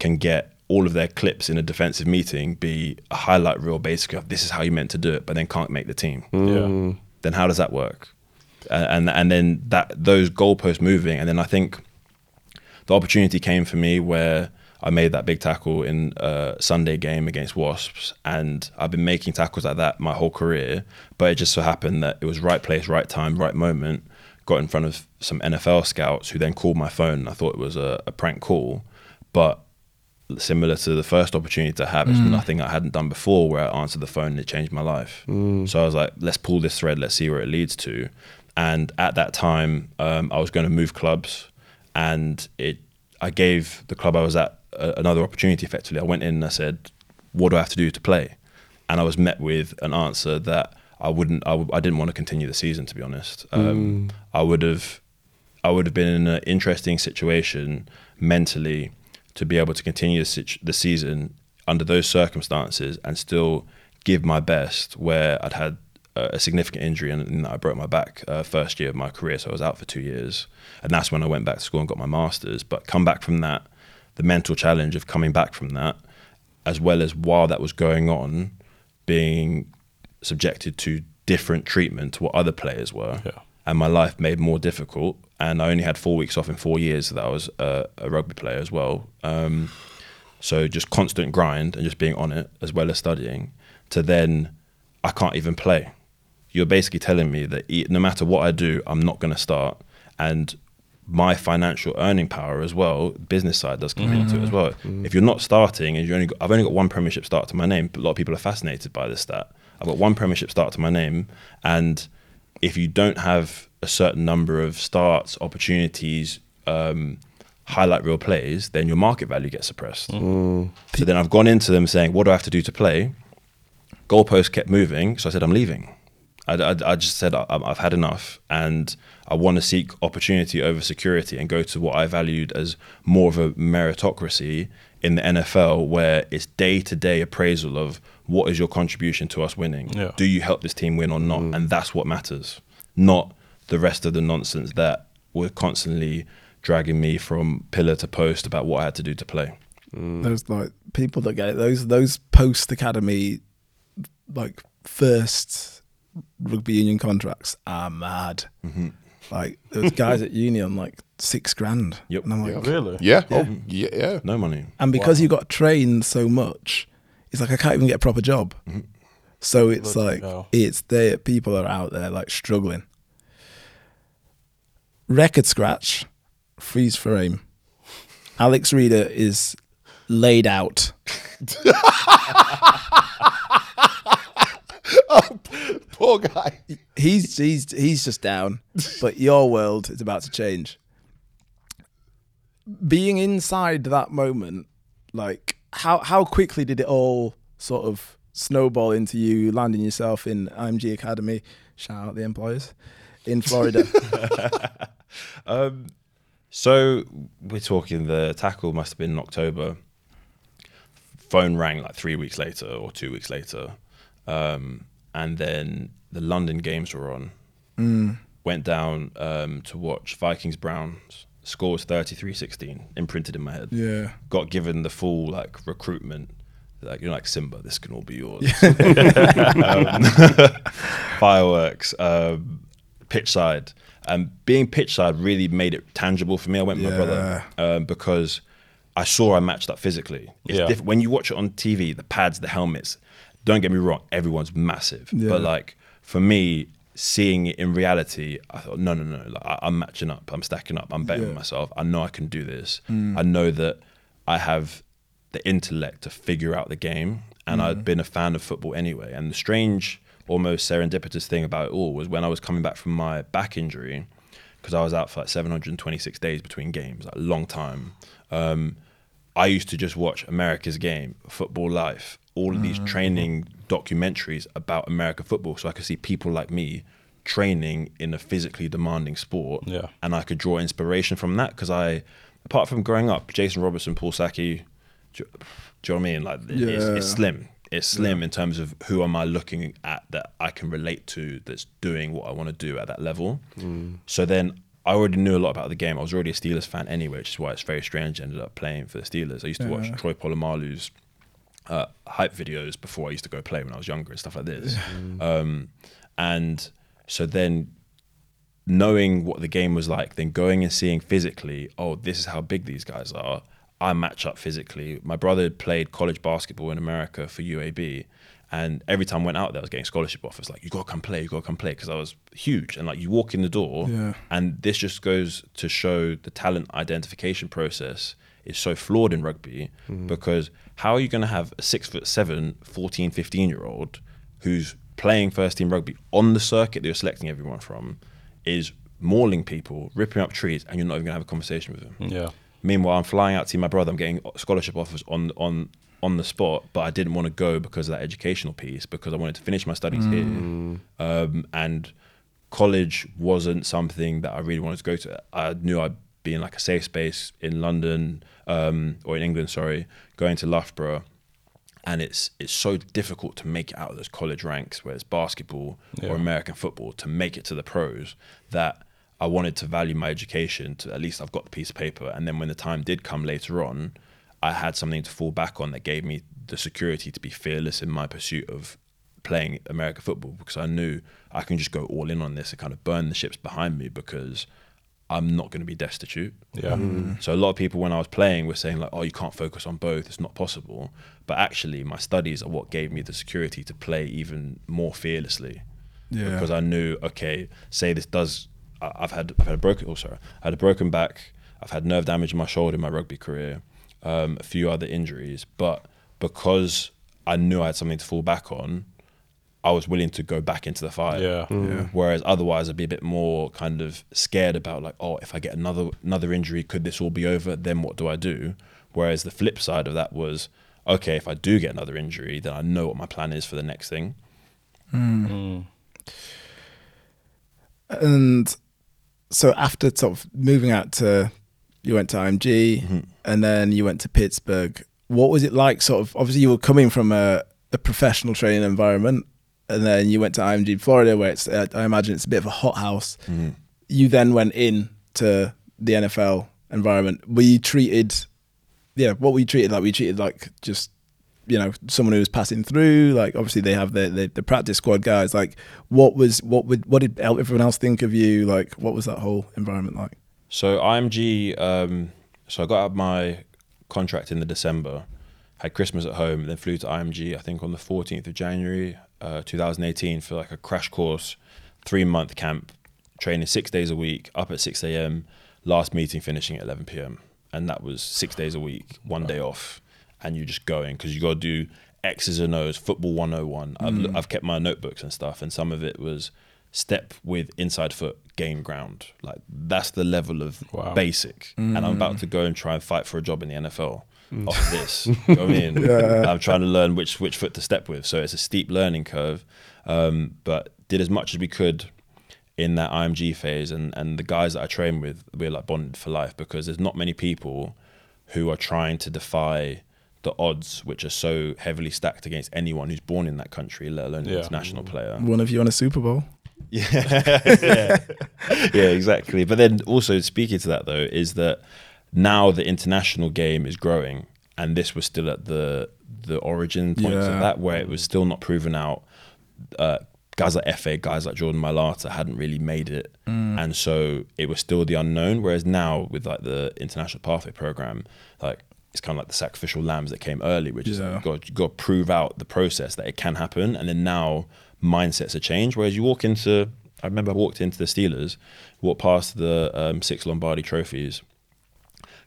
can get all of their clips in a defensive meeting be a highlight reel, basically of this is how you meant to do it, but then can't make the team. Yeah. Then how does that work? Uh, and and then that those goalposts moving, and then I think the opportunity came for me where I made that big tackle in a Sunday game against Wasps, and I've been making tackles like that my whole career. But it just so happened that it was right place, right time, right moment. Got in front of some NFL scouts who then called my phone. And I thought it was a, a prank call, but similar to the first opportunity to have, it's nothing I hadn't done before where I answered the phone and it changed my life. So I was like, let's pull this thread, let's see where it leads to. And at that time, um, I was going to move clubs, and it I gave the club I was at a, another opportunity. Effectively, I went in and I said, "What do I have to do to play?" And I was met with an answer that I wouldn't. I, w- I didn't want to continue the season, to be honest. Um, I would have I would have been in an interesting situation mentally to be able to continue the, situ- the season under those circumstances and still give my best. Where I'd had a, significant injury and, and I broke my back uh, first year of my career, so I was out for two years, and that's when I went back to school and got my masters. But come back from that, the mental challenge of coming back from that, as well as while that was going on, being subjected to different treatment to what other players were Yeah. and my life made more difficult. And I only had four weeks off in four years that I was a, a rugby player as well. Um, so just constant grind and just being on it as well as studying. To then, I can't even play. You're basically telling me that no matter what I do, I'm not going to start. And my financial earning power as well, business side does come into it as mm. well. Mm. If you're not starting and you only got, I've only got one Premiership start to my name, but a lot of people are fascinated by this stat. I've got one Premiership start to my name, and if you don't have a certain number of starts, opportunities, um, highlight reel plays, then your market value gets suppressed. Mm. So then I've gone into them saying, "What do I have to do to play?" Goalpost kept moving, so I said, "I'm leaving." I, I, I just said I, I've had enough, and I want to seek opportunity over security and go to what I valued as more of a meritocracy in the NFL, where it's day to day appraisal of what is your contribution to us winning. Yeah. Do you help this team win or not? Mm. And that's what matters, not the rest of the nonsense that were constantly dragging me from pillar to post about what I had to do to play. Mm. Those like people that get it, those those post academy like first rugby union contracts are mad. Mm-hmm. Like there was guys at uni on like six grand. Yep. And I'm like, Really? Yeah. Oh, yeah. Yeah. No money. and because you got trained so much, it's like I can't even get a proper job. Mm-hmm. So it's Bloody like hell. it's there. People are out there like struggling. Record scratch, freeze frame. Alex Reader is laid out. Poor guy. He's he's he's just down, but your world is about to change. Being inside that moment, like how how quickly did it all sort of snowball into you landing yourself in IMG Academy. Shout out the employers in Florida. Um, so we're talking the tackle must have been in October. Phone rang like three weeks later or two weeks later, um, and then the London games were on. Went down um, to watch Vikings Browns. Score was 33-16, imprinted in my head. yeah. Got given the full like recruitment. Like you're like Simba, this can all be yours. Um, fireworks, um, pitch side. And being pitch side really made it tangible for me. I went with my brother um, because I saw I matched up physically. It's Yeah. diff- when you watch it on TV, the pads, the helmets. Don't get me wrong, everyone's massive. Yeah. But like for me, seeing it in reality, I thought, no, no, no. Like, I, I'm matching up. I'm stacking up. I'm betting Yeah. myself. I know I can do this. I know that I have the intellect to figure out the game. And I'd been a fan of football anyway. And the strange, almost serendipitous thing about it all was when I was coming back from my back injury, because I was out for like 726 days between games, like a long time. Um, I used to just watch America's Game, Football Life, all of these ah. training documentaries about American football, so I could see people like me training in a physically demanding sport, Yeah. and I could draw inspiration from that because I, apart from growing up, Jason Robinson, Paul Sackey, do, do you know what I mean? Like it's, it's slim. It's slim in terms of who am I looking at that I can relate to that's doing what I want to do at that level. Mm. So then I already knew a lot about the game. I was already a Steelers fan anyway, which is why it's very strange. I ended up playing for the Steelers. I used to watch Troy Polamalu's uh, hype videos before I used to go play when I was younger and stuff like this. Um, and so then knowing what the game was like, then going and seeing physically, oh, this is how big these guys are. I match up physically. My brother played college basketball in America for UAB, and every time I went out there, I was getting scholarship offers. Like, you gotta come play, you gotta come play, because I was huge. And like, you walk in the door, Yeah. and this just goes to show the talent identification process is so flawed in rugby because how are you going to have a six foot seven, 14, 15 year old who's playing first team rugby on the circuit that you're selecting everyone from is mauling people, ripping up trees, and you're not even going to have a conversation with them? Yeah. Meanwhile, I'm flying out to see my brother. I'm getting scholarship offers on on on the spot, but I didn't want to go because of that educational piece because I wanted to finish my studies here. Um, and college wasn't something that I really wanted to go to. I knew I'd be in like a safe space in London um, or in England, sorry, going to Loughborough. And it's it's so difficult to make it out of those college ranks, whether it's basketball Yeah. or American football, to make it to the pros. That I wanted to value my education to at least I've got the piece of paper. And then when the time did come later on, I had something to fall back on that gave me the security to be fearless in my pursuit of playing American football because I knew I can just go all in on this and kind of burn the ships behind me because I'm not going to be destitute. Yeah. So a lot of people when I was playing were saying like, "Oh, you can't focus on both; it's not possible." But actually, my studies are what gave me the security to play even more fearlessly Yeah. because I knew, okay, say this does. I- I've had I've had a broken. Oh, sorry, I had a broken back. I've had nerve damage in my shoulder in my rugby career, um, a few other injuries, but because I knew I had something to fall back on, I was willing to go back into the fight. Yeah. Mm. Yeah. Whereas otherwise, I'd be a bit more kind of scared about like, oh, if I get another another injury, could this all be over? Then what do I do? Whereas the flip side of that was, okay, if I do get another injury, then I know what my plan is for the next thing. Mm. Mm. And so after sort of moving out to, you went to IMG mm-hmm. and then you went to Pittsburgh. What was it like? Sort of, obviously, you were coming from a, a professional training environment and then you went to IMG Florida, where it's, uh, I imagine it's a bit of a hothouse. You then went in to the NFL environment. Were you treated, yeah, what were you treated like? You treated like just, you know, someone who was passing through? Like, obviously, they have the, the, the practice squad guys. Like, what was, what would, what did everyone else think of you? Like, what was that whole environment like? So IMG, um, so I got out my contract in the December, had Christmas at home, then flew to IMG. I think on the 14th of January, uh, 2018, for like a crash course, three month camp, training six days a week, up at 6 a.m. Last meeting finishing at 11 p.m. And that was six days a week, one day off, and you're just going because you got to do X's and O's, football 101. I've, I've kept my notebooks and stuff, and some of it was step with inside foot, gain ground. Like that's the level of Wow. basic. And I'm about to go and try and fight for a job in the NFL. Off this. you know what I mean? I'm trying to learn which which foot to step with. So it's a steep learning curve. Um, but did as much as we could in that IMG phase, and and the guys that I train with, we're like bonded for life because there's not many people who are trying to defy the odds, which are so heavily stacked against anyone who's born in that country, let alone an international player. One of you on a Super Bowl. Yeah, yeah, yeah, exactly. But then also speaking to that though is that now the international game is growing, and this was still at the the origin points Yeah. of that, where it was still not proven out. Uh, guys like Fa, guys like Jordan Mailata hadn't really made it, and so it was still the unknown. Whereas now with like the international pathway program, like it's kind of like the sacrificial lambs that came early, which is Yeah. you've got, you've got to prove out the process that it can happen, and then now mindsets are changed. Whereas you walk into, I remember I walked into the Steelers, walked past the um, six Lombardi trophies,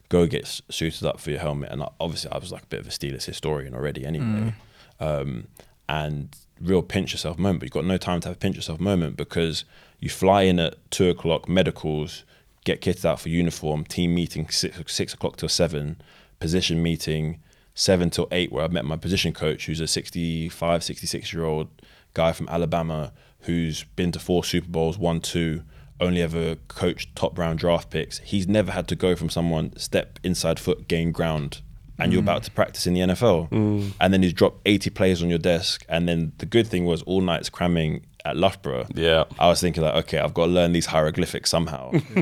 go get suited up for your helmet, and I- obviously I was like a bit of a Steelers historian already anyway, um, and real pinch yourself moment. But you've got no time to have a pinch yourself moment because you fly in at two o'clock, medicals, get kitted out for uniform, team meeting six, six o'clock till seven, position meeting seven till eight, where I met my position coach, who's a 65, 66 year old guy from Alabama who's been to four Super Bowls, won two, only ever coached top round draft picks. He's never had to go from someone step inside foot, gain ground, and you're about to practice in the NFL. And then he's dropped 80 players on your desk. And then the good thing was all nights cramming at Loughborough. Yeah. I was thinking like, okay, I've got to learn these hieroglyphics somehow.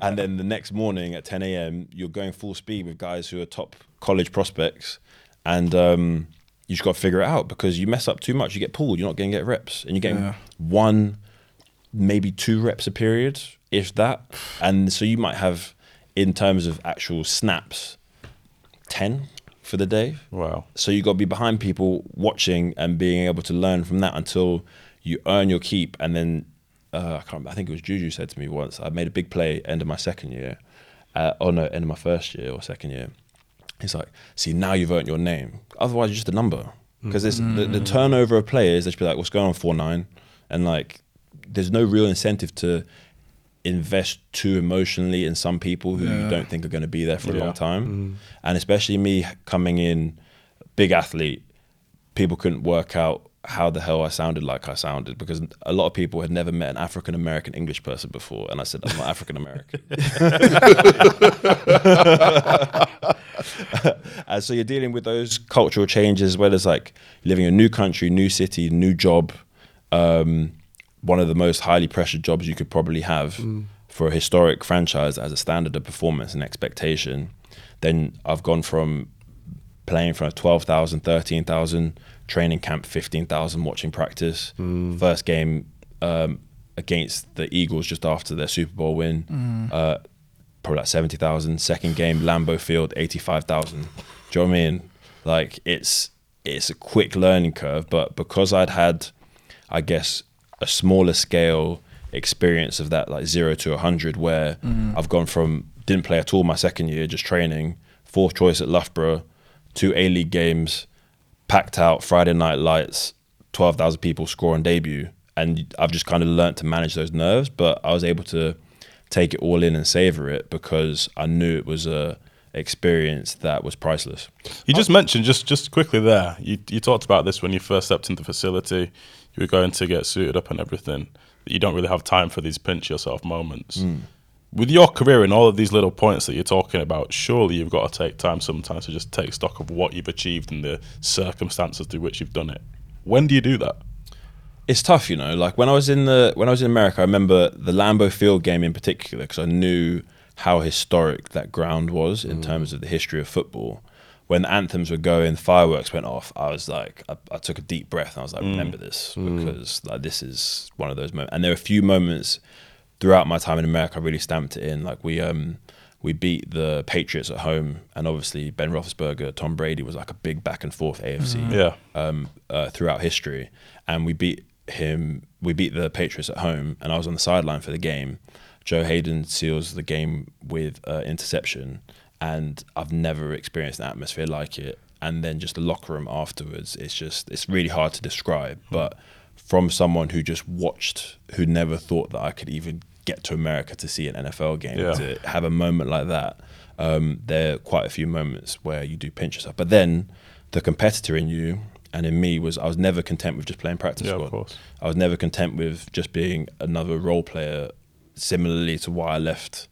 and then the next morning at 10 a.m., you're going full speed with guys who are top college prospects, and um, you just got to figure it out because you mess up too much, you get pulled. You're not going to get reps, and you're getting Yeah. one, maybe two reps a period, if that. And so you might have, in terms of actual snaps, 10 for the day. Wow. So you've got to be behind people watching and being able to learn from that until you earn your keep. And then uh, I can't. Remember, I think it was Juju said to me once. I made a big play end of my second year. Uh, oh no, end of my first year or second year. He's like, see, now you've earned your name. Otherwise, you're just a number. Because the, the turnover of players, they should be like, what's going on four nine, and like, there's no real incentive to invest too emotionally in some people who you don't think are going to be there for a long time. And especially me coming in, big athlete, people couldn't work out how the hell I sounded like I sounded because a lot of people had never met an African American English person before, and I said I'm not African American. and so you're dealing with those cultural changes as well as like living in a new country, new city, new job. Um, one of the most highly pressured jobs you could probably have for a historic franchise as a standard of performance and expectation. Then I've gone from playing from 12,000, 13,000, training camp 15,000, watching practice. First game um, against the Eagles just after their Super Bowl win, uh, probably like 70,000. Second game, Lambeau Field, 85,000. Do you know what I mean? Like it's it's a quick learning curve, but because I'd had, I guess, a smaller scale experience of that, like zero to a 100, where mm. I've gone from didn't play at all my second year, just training, fourth choice at Loughborough, two A League games, packed out Friday night lights, 12,000 people score on debut. And I've just kind of learnt to manage those nerves, but I was able to take it all in and savor it because I knew it was a experience that was priceless. You just mentioned just just quickly there. You you talked about this when you first stepped into the facility. You were going to get suited up and everything. That you don't really have time for these pinch yourself moments. Hmm. With your career and all of these little points that you're talking about, surely you've got to take time sometimes to just take stock of what you've achieved and the circumstances through which you've done it. When do you do that? it's tough, you know. Like when I was in the when I was in America, I remember the Lambeau Field game in particular because I knew how historic that ground was in hmm. terms of the history of football. When the anthems were going, fireworks went off. I was like, I, I took a deep breath and I was like, remember this because like this is one of those moments. And there are a few moments throughout my time in America, I really stamped it in. Like we um we beat the Patriots at home, and obviously Ben Roethlisberger, Tom Brady was like a big back and forth AFC Yeah. um, uh, throughout history, and we beat him. We beat the Patriots at home, and I was on the sideline for the game. Joe Haden seals the game with uh, interception, and I've never experienced an atmosphere like it. And then just the locker room afterwards, it's just it's really hard to describe. But from someone who just watched, who never thought that I could even get to America to see an NFL game, Yeah. to have a moment like that. Um, there are quite a few moments where you do pinch yourself. But then the competitor in you and in me was I was never content with just playing practice Yeah, of squad. course. I was never content with just being another role player. Similarly to why I left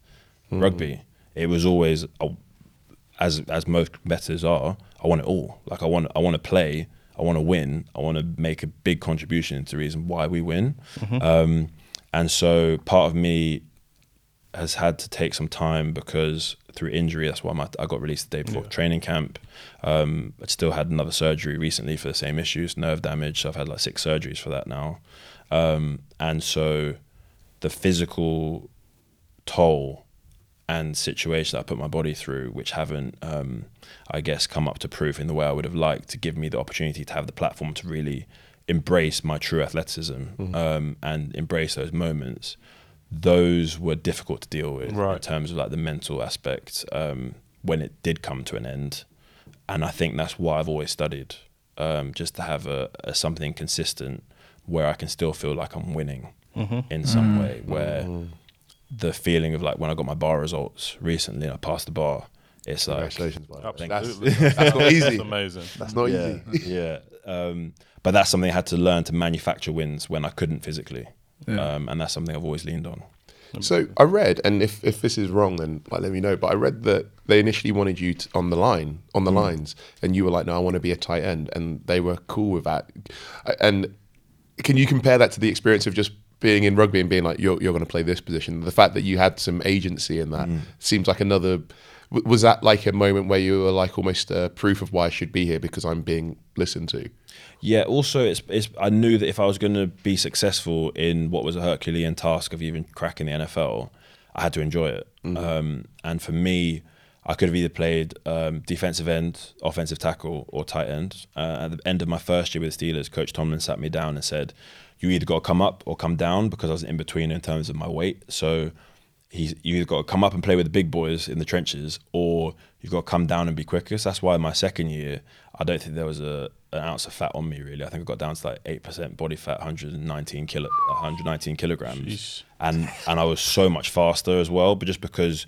rugby, it was always as as most competitors are. I want it all. Like I want I want to play. I want to win. I want to make a big contribution to the reason why we win. Um, and so part of me has had to take some time because through injury, that's why my, I got released the day before training camp. Um, I still had another surgery recently for the same issues, nerve damage. So I've had like six surgeries for that now. Um, and so the physical toll and situation that I put my body through, which haven't, um, I guess, come up to proof in the way I would have liked to give me the opportunity to have the platform to really embrace my true athleticism um, and embrace those moments. Those were difficult to deal with in terms of like the mental aspect um, when it did come to an end, and I think that's why I've always studied, um, just to have a, a something consistent where I can still feel like I'm winning in some way, where the feeling of like when I got my bar results recently and I passed the bar, it's like Congratulations, by the way. That's, Absolutely. that's not easy. That's amazing. That's not yeah, easy. yeah. Um, but that's something I had to learn to manufacture wins when I couldn't physically, um, and that's something I've always leaned on. So I read, and if, if this is wrong, then like let me know. But I read that they initially wanted you to, on the line, on the lines, and you were like, "No, I want to be a tight end," and they were cool with that. And can you compare that to the experience of just being in rugby and being like, "You're you're going to play this position"? The fact that you had some agency in that mm. seems like another. Was that like a moment where you were like almost a proof of why I should be here because I'm being listened to? Yeah. Also, it's, it's I knew that if I was going to be successful in what was a Herculean task of even cracking the NFL, I had to enjoy it. Mm. Um, and for me, I could have either played um, defensive end, offensive tackle, or tight end. Uh, at the end of my first year with the Steelers, Coach Tomlin sat me down and said, "You either got to come up or come down," because I was in between in terms of my weight. So he's you either got to come up and play with the big boys in the trenches, or you've got to come down and be quicker. So that's why my second year, I don't think there was a an ounce of fat on me really. I think I got down to like eight percent body fat, 119 kilo, 119 kilograms, Jeez. and and I was so much faster as well. But just because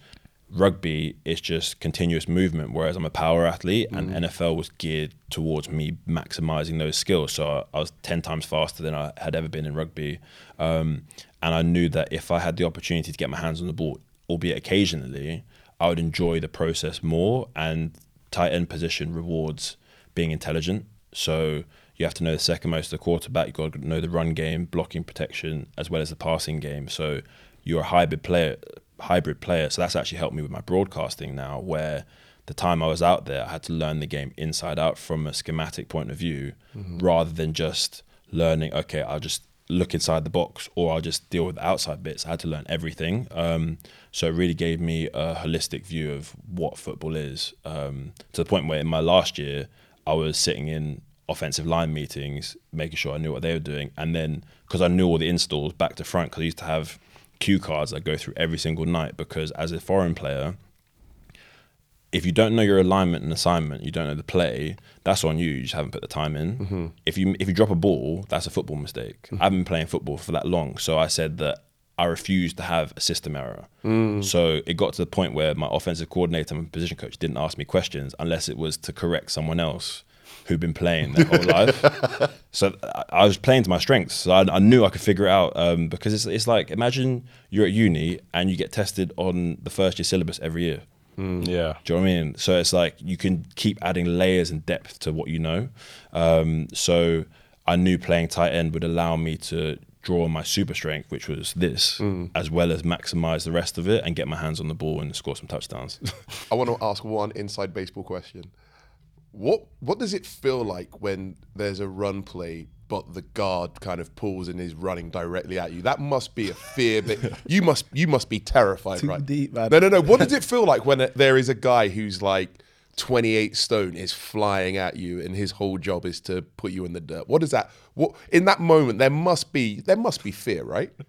rugby is just continuous movement, whereas I'm a power athlete, and NFL was geared towards me maximizing those skills. So I, I was ten times faster than I had ever been in rugby, um, and I knew that if I had the opportunity to get my hands on the ball, albeit occasionally, I would enjoy the process more. And tight end position rewards being intelligent. So you have to know the second most of the quarterback. You've got to know the run game, blocking protection, as well as the passing game. So you're a hybrid player. Hybrid player. So that's actually helped me with my broadcasting now, where the time I was out there, I had to learn the game inside out from a schematic point of view, rather than just learning. Okay, I'll just look inside the box, or I'll just deal with the outside bits. I had to learn everything. Um, so it really gave me a holistic view of what football is. Um, to the point where in my last year, I was sitting in offensive line meetings, making sure I knew what they were doing, and then because I knew all the installs back to front, because I used to have cue cards I go through every single night. Because as a foreign player, if you don't know your alignment and assignment, you don't know the play, that's on you. You just haven't put the time in. Mm-hmm. If you if you drop a ball, that's a football mistake. Mm. I've been playing football for that long, so I said that I refused to have a system error. Mm. So it got to the point where my offensive coordinator and position coach didn't ask me questions unless it was to correct someone else who'd been playing their whole life. So I- I was playing to my strengths. So I, I knew I could figure it out um, because it's, it's like imagine you're at uni and you get tested on the first year syllabus every year. Yeah. Do you know what I mean? So it's like you can keep adding layers and depth to what you know. Um, so I knew playing tight end would allow me to draw on my super strength, which was this, as well as maximize the rest of it and get my hands on the ball and score some touchdowns. I want to ask one inside baseball question. What what does it feel like when there's a run play, but the guard kind of pulls and is running directly at you? That must be a fear. But you must you must be terrified, Too right? deep, man. No, no, no. What does it feel like when it- there is a guy who's like 28 stone is flying at you, and his whole job is to put you in the dirt? What is that? What in that moment there must be there must be fear, right?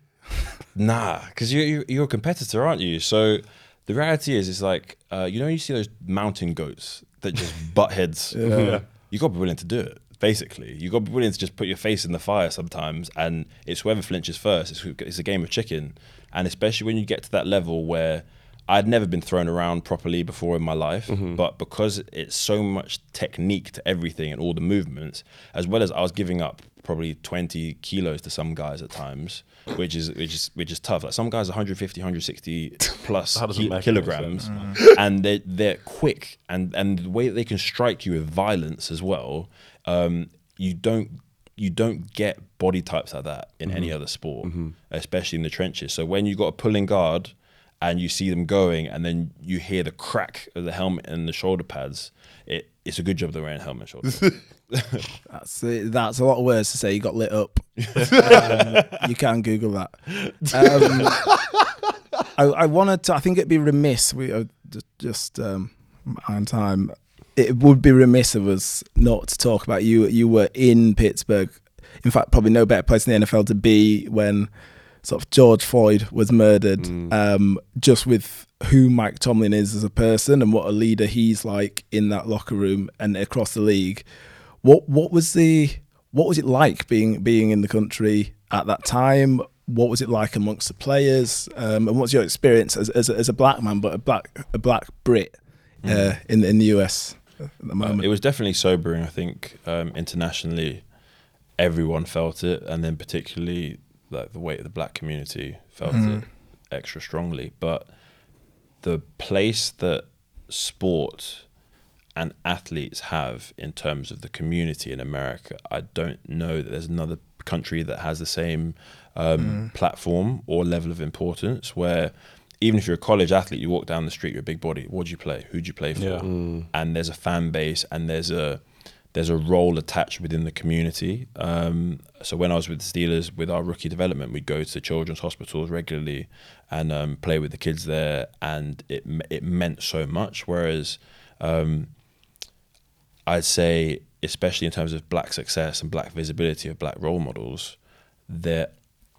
Nah, because you, you you're a competitor, aren't you? So the reality is, is like uh, you know you see those mountain goats that just butt heads. Yeah. You got to be willing to do it. Basically, you got to be willing to just put your face in the fire sometimes, and it's whoever flinches first. It's, it's a game of chicken, and especially when you get to that level where I'd never been thrown around properly before in my life, mm-hmm. but because it's so much technique to everything and all the movements, as well as I was giving up probably 20 kilos to some guys at times, which is which is which is tough. Like some guys, 150, 160 plus ki- kilograms, sense. Mm-hmm. and they they're quick and and the way that they can strike you with violence as well. Um, you don't you don't get body types like that in any other sport, especially in the trenches. So when you got a pulling guard and you see them going, and then you hear the crack of the helmet and the shoulder pads, it it's a good job they're wearing helmet and shoulder. That's it. that's a lot of words to say. You got lit up. um, you can Google that. Um, I, I wanted to. I think it'd be remiss. We are just, just um, on time. It would be remiss of us not to talk about you. You were in Pittsburgh. In fact, probably no better place in the NFL to be when sort of George Floyd was murdered. Um, just with who Mike Tomlin is as a person and what a leader he's like in that locker room and across the league. What what was the what was it like being being in the country at that time? What was it like amongst the players? Um, and what's your experience as, as, a, as a black man, but a black a black Brit uh, in in the US at the moment? it was definitely sobering. I think um, internationally, everyone felt it, and then particularly like the weight of the black community felt it extra strongly. But the place that sport and athletes have in terms of the community in America, I don't know that there's another country that has the same um, platform or level of importance where even if you're a college athlete, you walk down the street, you're a big body. What do you play? Who do you play for? Yeah. And there's a fan base and there's a there's a role attached within the community. Um, so when I was with the Steelers with our rookie development, we'd go to children's hospitals regularly and um, play with the kids there, and it it meant so much. Whereas um, I'd say, especially in terms of black success and black visibility of black role models, there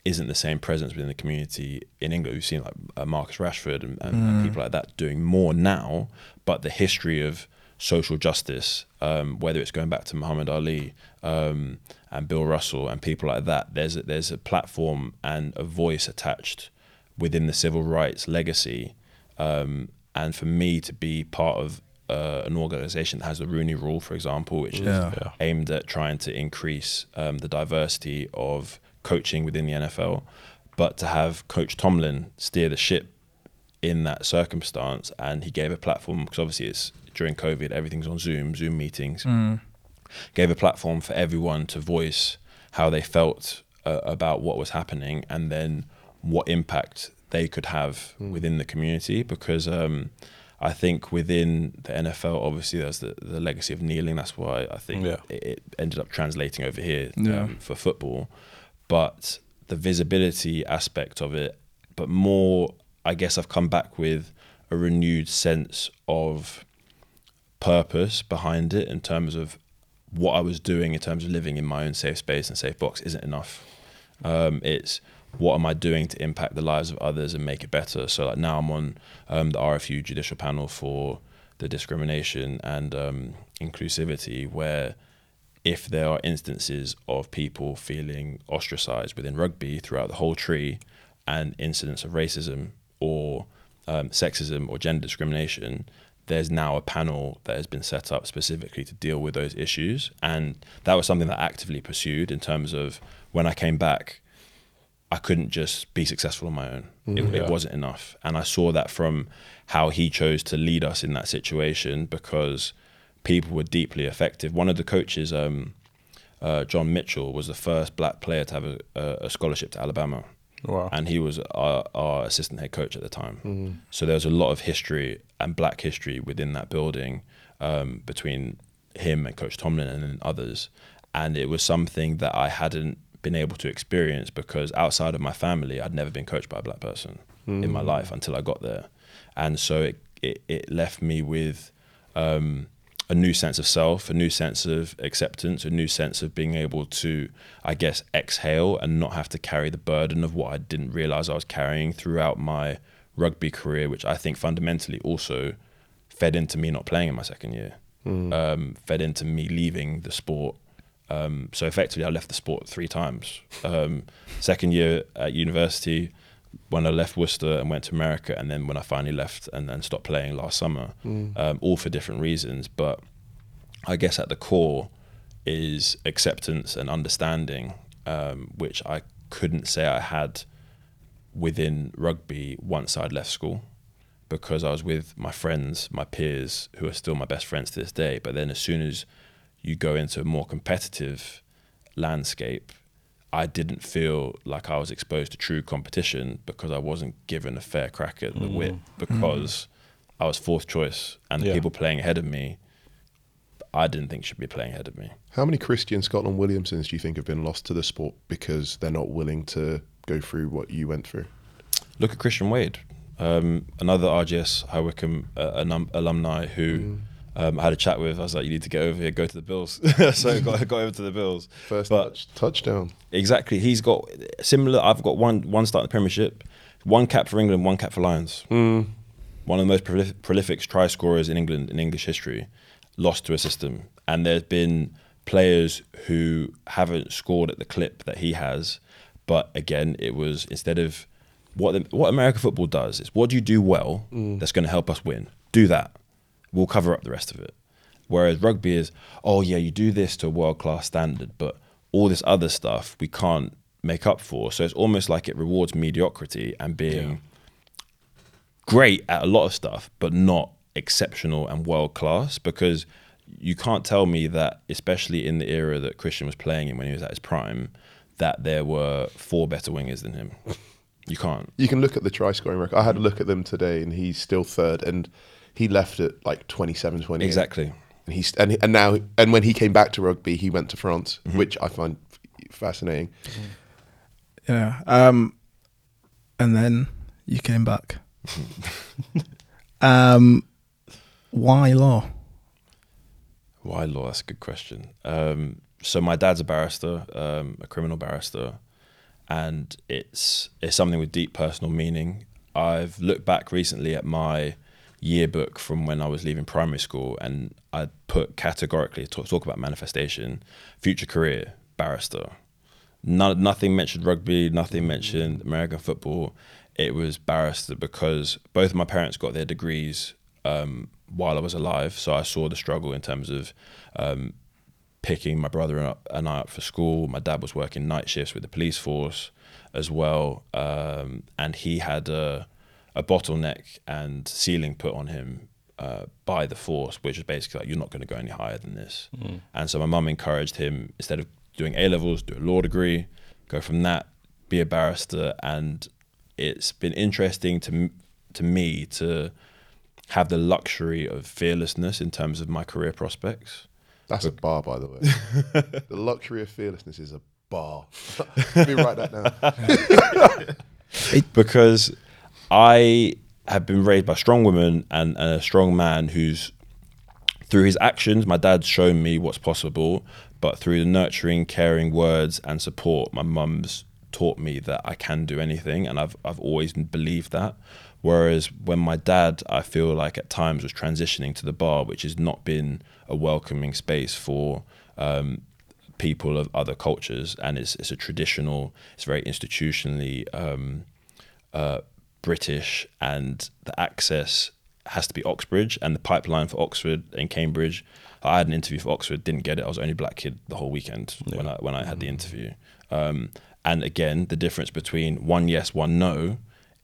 isn't the same presence within the community in England. We've seen like uh, Marcus Rashford and, and, and people like that doing more now, but the history of social justice, um, whether it's going back to Muhammad Ali um, and Bill Russell and people like that, there's a, there's a platform and a voice attached within the civil rights legacy. Um, and for me to be part of uh, an organization that has the Rooney Rule, for example, which Yeah. is aimed at trying to increase um, the diversity of coaching within the NFL, but to have Coach Tomlin steer the ship in that circumstance, and he gave a platform because obviously it's during COVID, everything's on Zoom, Zoom meetings. Gave a platform for everyone to voice how they felt uh, about what was happening, and then what impact they could have within the community. Because um, I think within the NFL, obviously, there's the, the legacy of kneeling. That's why I think Yeah. it, it ended up translating over here Yeah. um, for football. But the visibility aspect of it, but more, I guess I've come back with a renewed sense of purpose behind it in terms of what I was doing in terms of living in my own safe space and safe box isn't enough. Um, it's what am I doing to impact the lives of others and make it better. So like now I'm on um, the RFU judicial panel for the discrimination and um, inclusivity, where if there are instances of people feeling ostracized within rugby throughout the whole tree and incidents of racism or um, sexism or gender discrimination, there's now a panel that has been set up specifically to deal with those issues. And that was something that I actively pursued in terms of when I came back, I couldn't just be successful on my own. It, Yeah. it wasn't enough. And I saw that from how he chose to lead us in that situation because people were deeply effective. One of the coaches, um, uh, John Mitchell, was the first black player to have a, a, scholarship to Alabama. Wow. And he was our, our assistant head coach at the time. So there was a lot of history and black history within that building um, between him and Coach Tomlin and then others. And it was something that I hadn't been able to experience because outside of my family, I'd never been coached by a black person in my life until I got there. And so it, it, it left me with um, a new sense of self, a new sense of acceptance, a new sense of being able to, I guess, exhale and not have to carry the burden of what I didn't realize I was carrying throughout my rugby career, which I think fundamentally also fed into me not playing in my second year, um, fed into me leaving the sport. Um, so effectively, I left the sport three times. Um, second year at university, when I left Worcester and went to America, and then when I finally left and then stopped playing last summer, um, all for different reasons. But I guess at the core is acceptance and understanding, um, which I couldn't say I had within rugby once I'd left school because I was with my friends, my peers, who are still my best friends to this day. But then as soon as you go into a more competitive landscape, I didn't feel like I was exposed to true competition because I wasn't given a fair crack at the whip because I was fourth choice and the Yeah. people playing ahead of me, I didn't think should be playing ahead of me. How many Christian Scotland Williamsons do you think have been lost to the sport because they're not willing to go through what you went through? Look at Christian Wade, um, another RGS High Wycombe uh, alum- alumni who um, I had a chat with. I was like, "You need to get over here, go to the Bills." so I got, got over to the Bills. First But- touch, touchdown. Exactly, he's got similar. I've got one one start in the Premiership, one cap for England, one cap for Lions. One of the most prolif- prolific try scorers in England in English history, lost to a system, and there's been players who haven't scored at the clip that he has, but again, it was instead of what the, what American football does is what do you do well that's going to help us win? Do that. We'll cover up the rest of it. Whereas rugby is, oh yeah, you do this to a world class standard, but all this other stuff we can't make up for. So it's almost like it rewards mediocrity and being great at a lot of stuff, but not exceptional and world class because you can't tell me that, especially in the era that Christian was playing in when he was at his prime, that there were four better wingers than him. You can't. You can look at the try scoring record. I had a look at them today, and he's still third, and he left at like 27, 28. Exactly. And he's and and now and when he came back to rugby, he went to France, which I find fascinating. Yeah. Um, and then you came back. um, why law? Why law? That's a good question. Um, so my dad's a barrister, um, a criminal barrister, and it's it's something with deep personal meaning. I've looked back recently at my yearbook from when I was leaving primary school, and I put categorically talk, talk about manifestation, future career, barrister. None, nothing mentioned rugby, nothing mentioned American football. It was barrister because both of my parents got their degrees um, while I was alive, so I saw the struggle in terms of um, picking my brother up and I up for school. My dad was working night shifts with the police force as well, um, and he had a, a bottleneck and ceiling put on him uh, by the force, which is basically like you're not going to go any higher than this. And so my mum encouraged him instead of doing A levels, do a law degree, go from that, be a barrister, and it's been interesting to to me to have the luxury of fearlessness in terms of my career prospects. That's a bar, by the way. the luxury of fearlessness is a bar. Let me write that down. because I have been raised by strong women and, and a strong man who's through his actions, my dad's shown me what's possible, but through the nurturing, caring words and support, my mum's taught me that I can do anything, and I've I've always believed that. Whereas when my dad, I feel like at times was transitioning to the bar, which has not been a welcoming space for um, people of other cultures, and it's it's a traditional, it's very institutionally um, uh, British, and the access has to be Oxbridge, and the pipeline for Oxford and Cambridge. I had an interview for Oxford, didn't get it. I was the only black kid the whole weekend when I when I had the interview. Um, and again, the difference between one yes, one no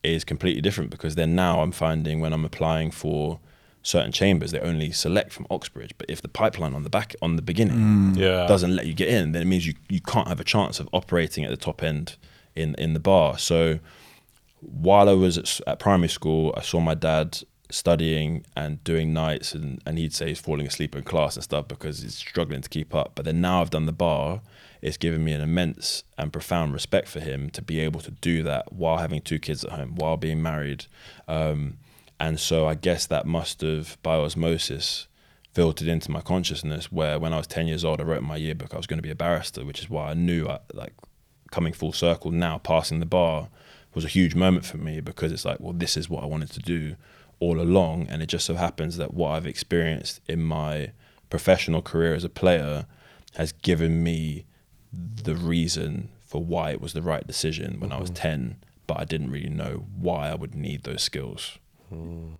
is completely different because then now I'm finding when I'm applying for certain chambers, they only select from Oxbridge. But if the pipeline on the back on the beginning Yeah. doesn't let you get in, then it means you, you can't have a chance of operating at the top end in in the bar. So while I was at, at primary school, I saw my dad studying and doing nights, and, and he'd say he's falling asleep in class and stuff because he's struggling to keep up. But then now I've done the bar, it's given me an immense and profound respect for him to be able to do that while having two kids at home, while being married. Um, and so I guess that must have, by osmosis, filtered into my consciousness where when I was 10 years old, I wrote in my yearbook I was going to be a barrister, which is why I knew I, like coming full circle now, passing the bar was a huge moment for me because it's like, well, this is what I wanted to do all along. And it just so happens that what I've experienced in my professional career as a player has given me the reason for why it was the right decision when I was 10 but I didn't really know why I would need those skills.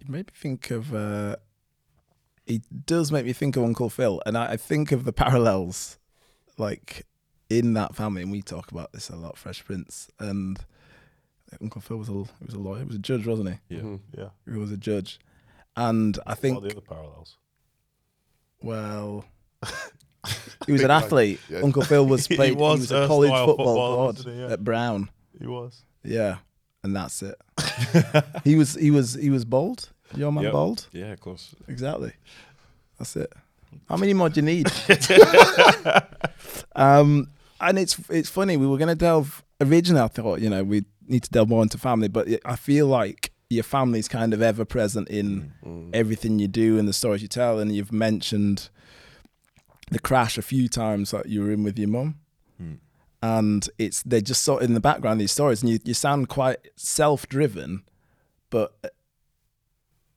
It made me think of. Uh, it does make me think of Uncle Phil, and I, I think of the parallels, like in that family. And we talk about this a lot, Fresh Prince, and Uncle Phil was a he was a lawyer, he was a judge, wasn't he? Yeah. Mm-hmm. Yeah. He was a judge, and I think What are the other parallels? well. He was an time. athlete. Yeah. Uncle Phil was He played. He was was, a college erstwhile football footballer, god he? Yeah. at Brown. He was. Yeah, and that's it. he was he was he was bold. Your man Yep. bold. Yeah, of course. Exactly. That's it. How many more do you need? um, and it's it's funny. We were going to delve originally. I thought you know we need to delve more into family, but I feel like your family's kind of ever present in mm. Mm. everything you do and the stories you tell. And you've mentioned the crash a few times that you were in with your mum. Mm. And it's they're just sort of in the background these stories, and you, you sound quite self-driven, but uh,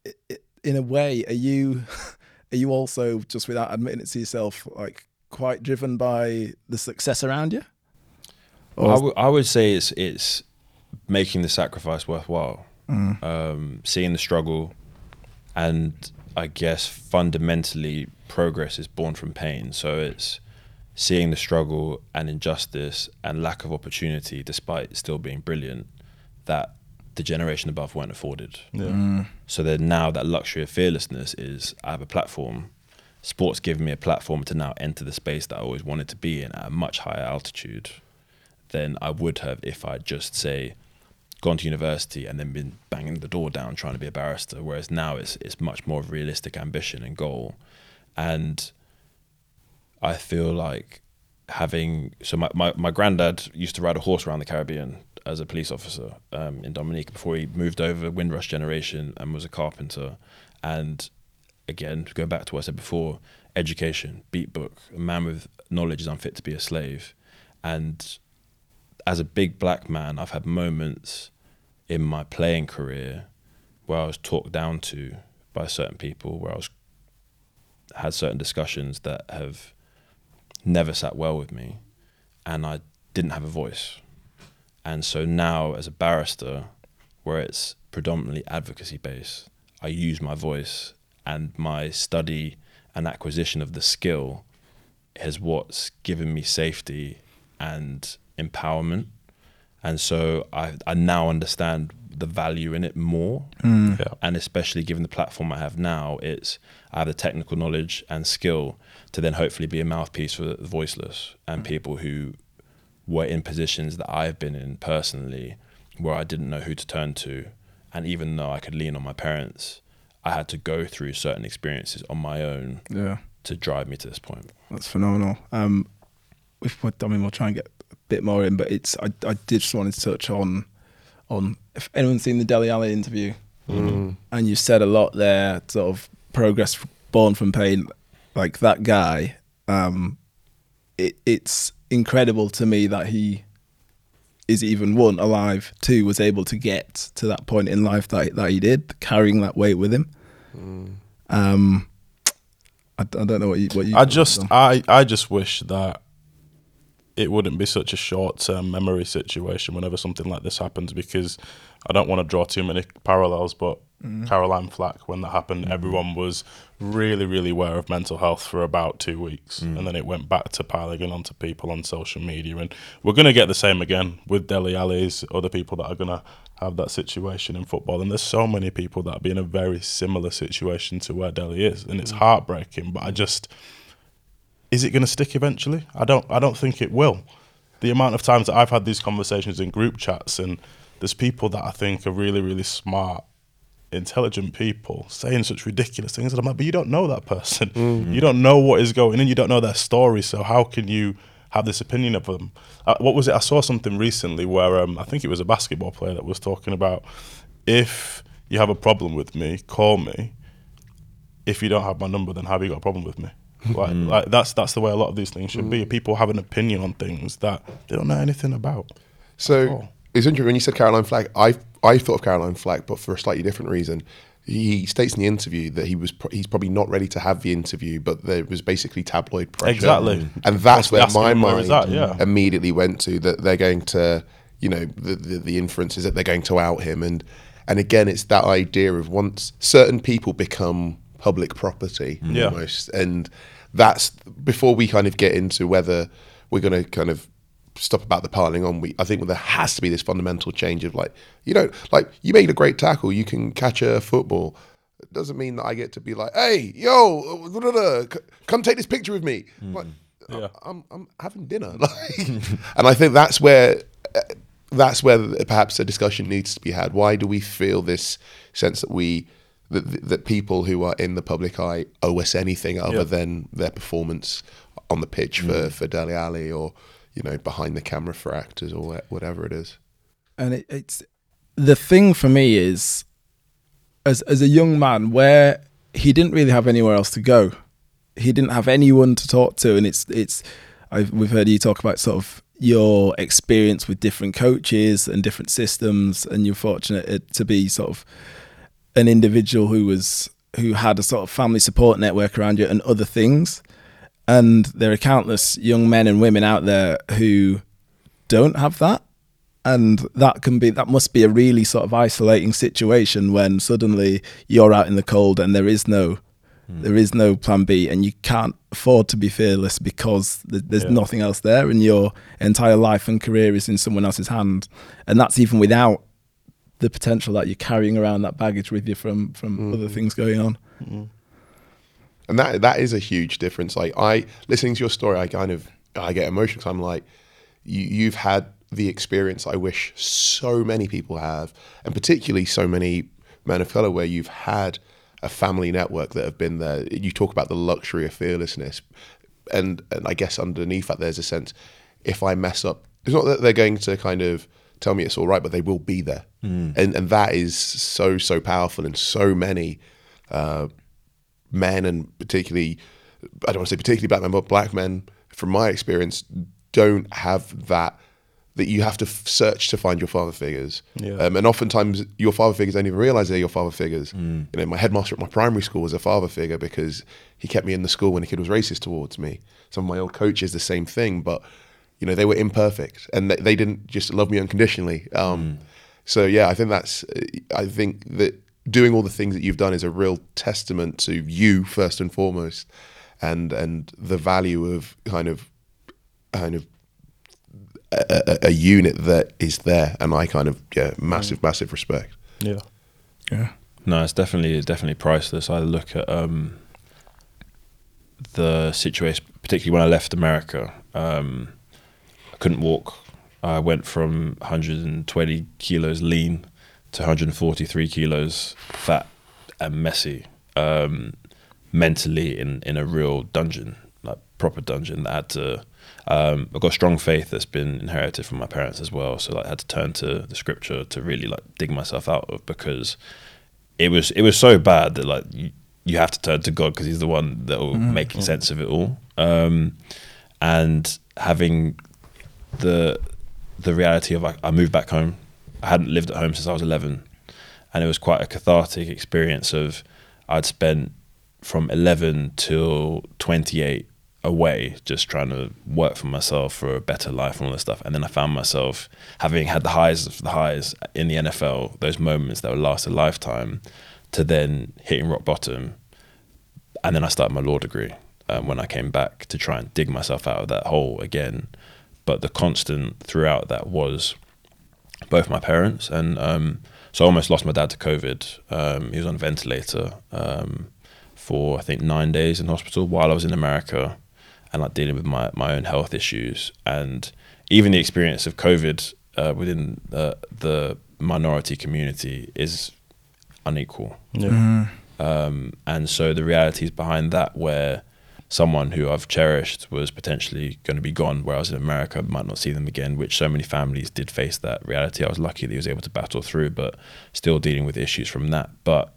i- i- in a way, are you are you also just without admitting it to yourself, like quite driven by the success around you? I Or- would- I would say it's it's making the sacrifice worthwhile, um, seeing the struggle, and I guess fundamentally progress is born from pain. So it's seeing the struggle and injustice and lack of opportunity, despite still being brilliant, that the generation above weren't afforded. Yeah. So then now that luxury of fearlessness is I have a platform. Sports giving me a platform to now enter the space that I always wanted to be in at a much higher altitude than I would have if I'd just say gone to university and then been banging the door down trying to be a barrister. Whereas now it's it's much more of a realistic ambition and goal. And I feel like having so my, my, my granddad used to ride a horse around the Caribbean as a police officer um, in Dominica before he moved over Windrush generation and was a carpenter. And again, going back to what I said before, education, beat book, a man with knowledge is unfit to be a slave. And as a big black man, I've had moments in my playing career where I was talked down to by certain people, where I was had certain discussions that have never sat well with me, and I didn't have a voice. And so now, as a barrister, where it's predominantly advocacy based, I use my voice and my study and acquisition of the skill is what's given me safety and empowerment. And so I, I now understand the value in it more. Yeah. And especially given the platform I have now, it's I have the technical knowledge and skill to then hopefully be a mouthpiece for the voiceless and people who were in positions that I've been in personally where I didn't know who to turn to. And even though I could lean on my parents, I had to go through certain experiences on my own yeah, to drive me to this point. that's phenomenal. Um, if we, I mean, we'll try and get a bit more in, but it's I, I did just want to touch on on if anyone's seen the Dele Alli interview, Mm. and you said a lot there, sort of progress born from pain, like that guy. Um, it, it's incredible to me that he is even one alive, two was able to get to that point in life that that he did, carrying that weight with him. Um, I, I don't know what you what you. I just I I just wish that it wouldn't be such a short term memory situation whenever something like this happens because I don't want to draw too many parallels, but mm-hmm. Caroline Flack, when that happened, mm-hmm. everyone was really, really aware of mental health for about two weeks. Mm. And then it went back to piling in onto people on social media. And we're going to get the same again with Dele Alli's, other people that are going to have that situation in football. And there's so many people that be in a very similar situation to where Dele is. And it's mm. heartbreaking, but I just is it going to stick eventually? I don't. I don't think it will. The amount of times that I've had these conversations in group chats, and there's people that I think are really, really smart, intelligent people saying such ridiculous things, and I'm like, but you don't know that person. You don't know what is going in. You don't know their story. So how can you have this opinion of them? Uh, what was it? I saw something recently where um, I think it was a basketball player that was talking about if you have a problem with me, call me. If you don't have my number, then have you got a problem with me? Like, mm. like that's that's the way a lot of these things should be. Mm. People have an opinion on things that they don't know anything about. So it's interesting when you said Caroline Flack. I I thought of Caroline Flack, but for a slightly different reason. He states in the interview that he was pro- he's probably not ready to have the interview, but there was basically tabloid pressure. Exactly. Mm. and that's be where my mind that, yeah. immediately went to that they're going to you know the, the the inference is that they're going to out him and and again it's that idea of once certain people become public property Yeah. almost and that's before we kind of get into whether we're going to kind of stop about the piling on we i think there has to be this fundamental change of like you know like you made a great tackle you can catch a football it doesn't mean that i get to be like hey yo da, da, da, come take this picture with me hmm. like Yeah. I'm I'm having dinner, like, and I think that's where that's where perhaps a discussion needs to be had. Why do we feel this sense that we that that people who are in the public eye owe us anything other Yeah. than their performance on the pitch for mm. for Dele Alli or you know behind the camera for actors or whatever it is. and it, it's the thing for me is as as a young man where he didn't really have anywhere else to go he didn't have anyone to talk to and it's it's I've, we've heard you talk about sort of your experience with different coaches and different systems and you're fortunate uh, to be sort of an individual who was who had a sort of family support network around you and other things. And there are countless young men and women out there who don't have that. And that can be that must be a really sort of isolating situation when suddenly you're out in the cold and there is no hmm. there is no plan B and you can't afford to be fearless because th- there's Yeah. nothing else there and your entire life and career is in someone else's hand. And that's even without the potential that you're carrying around that baggage with you from from mm. other things going on mm. and that that is a huge difference. Like I listening to your story, I kind of I get emotional 'cause I'm like, you, you've had the experience I wish so many people have, and particularly so many men of color, where you've had a family network that have been there. You talk about the luxury of fearlessness, and and I guess underneath that there's a sense, if I mess up, it's not that they're going to kind of tell me it's all right, but they will be there, mm. and and that is so so powerful, and so many uh, men and particularly I don't want to say particularly black men, but black men, from my experience, don't have that that you have to f- search to find your father figures. Yeah. Um, and oftentimes your father figures don't even realize they're your father figures. Mm. You know, my headmaster at my primary school was a father figure because he kept me in the school when a kid was racist towards me. Some of my old coaches, the same thing, but you know, they were imperfect and they, they didn't just love me unconditionally. Um, So yeah, I think that's, I think that doing all the things that you've done is a real testament to you first and foremost, and and the value of kind of kind of a, a, a unit that is there, and I kind of yeah, massive massive respect. Yeah. yeah No, it's definitely it's definitely priceless. I look at um, the situation, particularly when I left America. Um, I couldn't walk. I went from 120 kilos lean to 143 kilos fat and messy. Um, mentally in in a real dungeon, like proper dungeon. That I had to. Um, I've got strong faith that's been inherited from my parents as well. So like, I had to turn to the scripture to really like dig myself out of because it was it was so bad that like you, you have to turn to God because He's the one that will make sense of it all. Um, and having the the reality of like I moved back home. I hadn't lived at home since I was eleven, and it was quite a cathartic experience. Of I'd spent from eleven till twenty eight away, just trying to work for myself for a better life and all this stuff. And then I found myself having had the highs of the highs in the NFL, those moments that would last a lifetime, to then hitting rock bottom and then I started my law degree um, when I came back to try and dig myself out of that hole again. But the constant throughout that was both my parents, and um, so I almost lost my dad to COVID. Um, he was on a ventilator um, for I think nine days in hospital while I was in America, and like dealing with my my own health issues, and even the experience of COVID uh, within the the minority community is unequal. Yeah. Um, and so the realities behind that, where someone who I've cherished was potentially going to be gone, whereas in America, I might not see them again, which so many families did face that reality. I was lucky that he was able to battle through, but still dealing with issues from that. But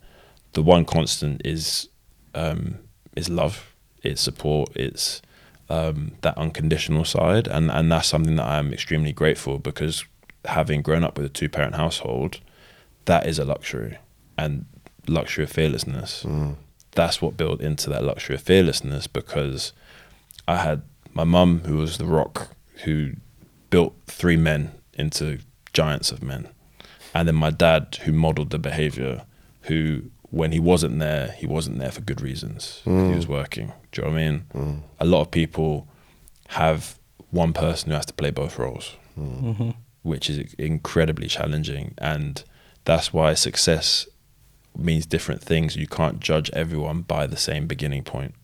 the one constant is um, is love, it's support, it's um, that unconditional side, and and that's something that I'm extremely grateful because having grown up with a two parent household, that is a luxury, and luxury of fearlessness. That's what built into that luxury of fearlessness because I had my mum who was the rock who built three men into giants of men. And then my dad, who modeled the behavior, who when he wasn't there, he wasn't there for good reasons. He was mm. working. Do you know what I mean? Mm. A lot of people have one person who has to play both roles, mm. mm-hmm. which is incredibly challenging. And that's why success means different things. You can't judge everyone by the same beginning point.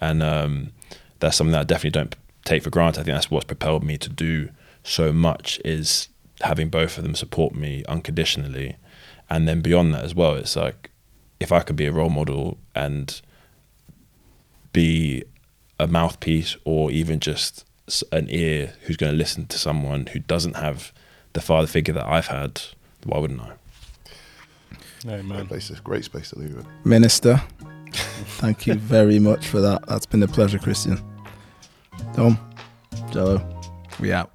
And um, that's something that I definitely don't take for granted. I think that's what's propelled me to do so much is having both of them support me unconditionally. And then beyond that as well, it's like if I could be a role model and be a mouthpiece or even just an ear who's going to listen to someone who doesn't have the father figure that I've had, why wouldn't I? Great Amen. place, to- great space to leave it. Minister, thank you very much for that. That's been a pleasure, Christian. Tom, Jello, we out.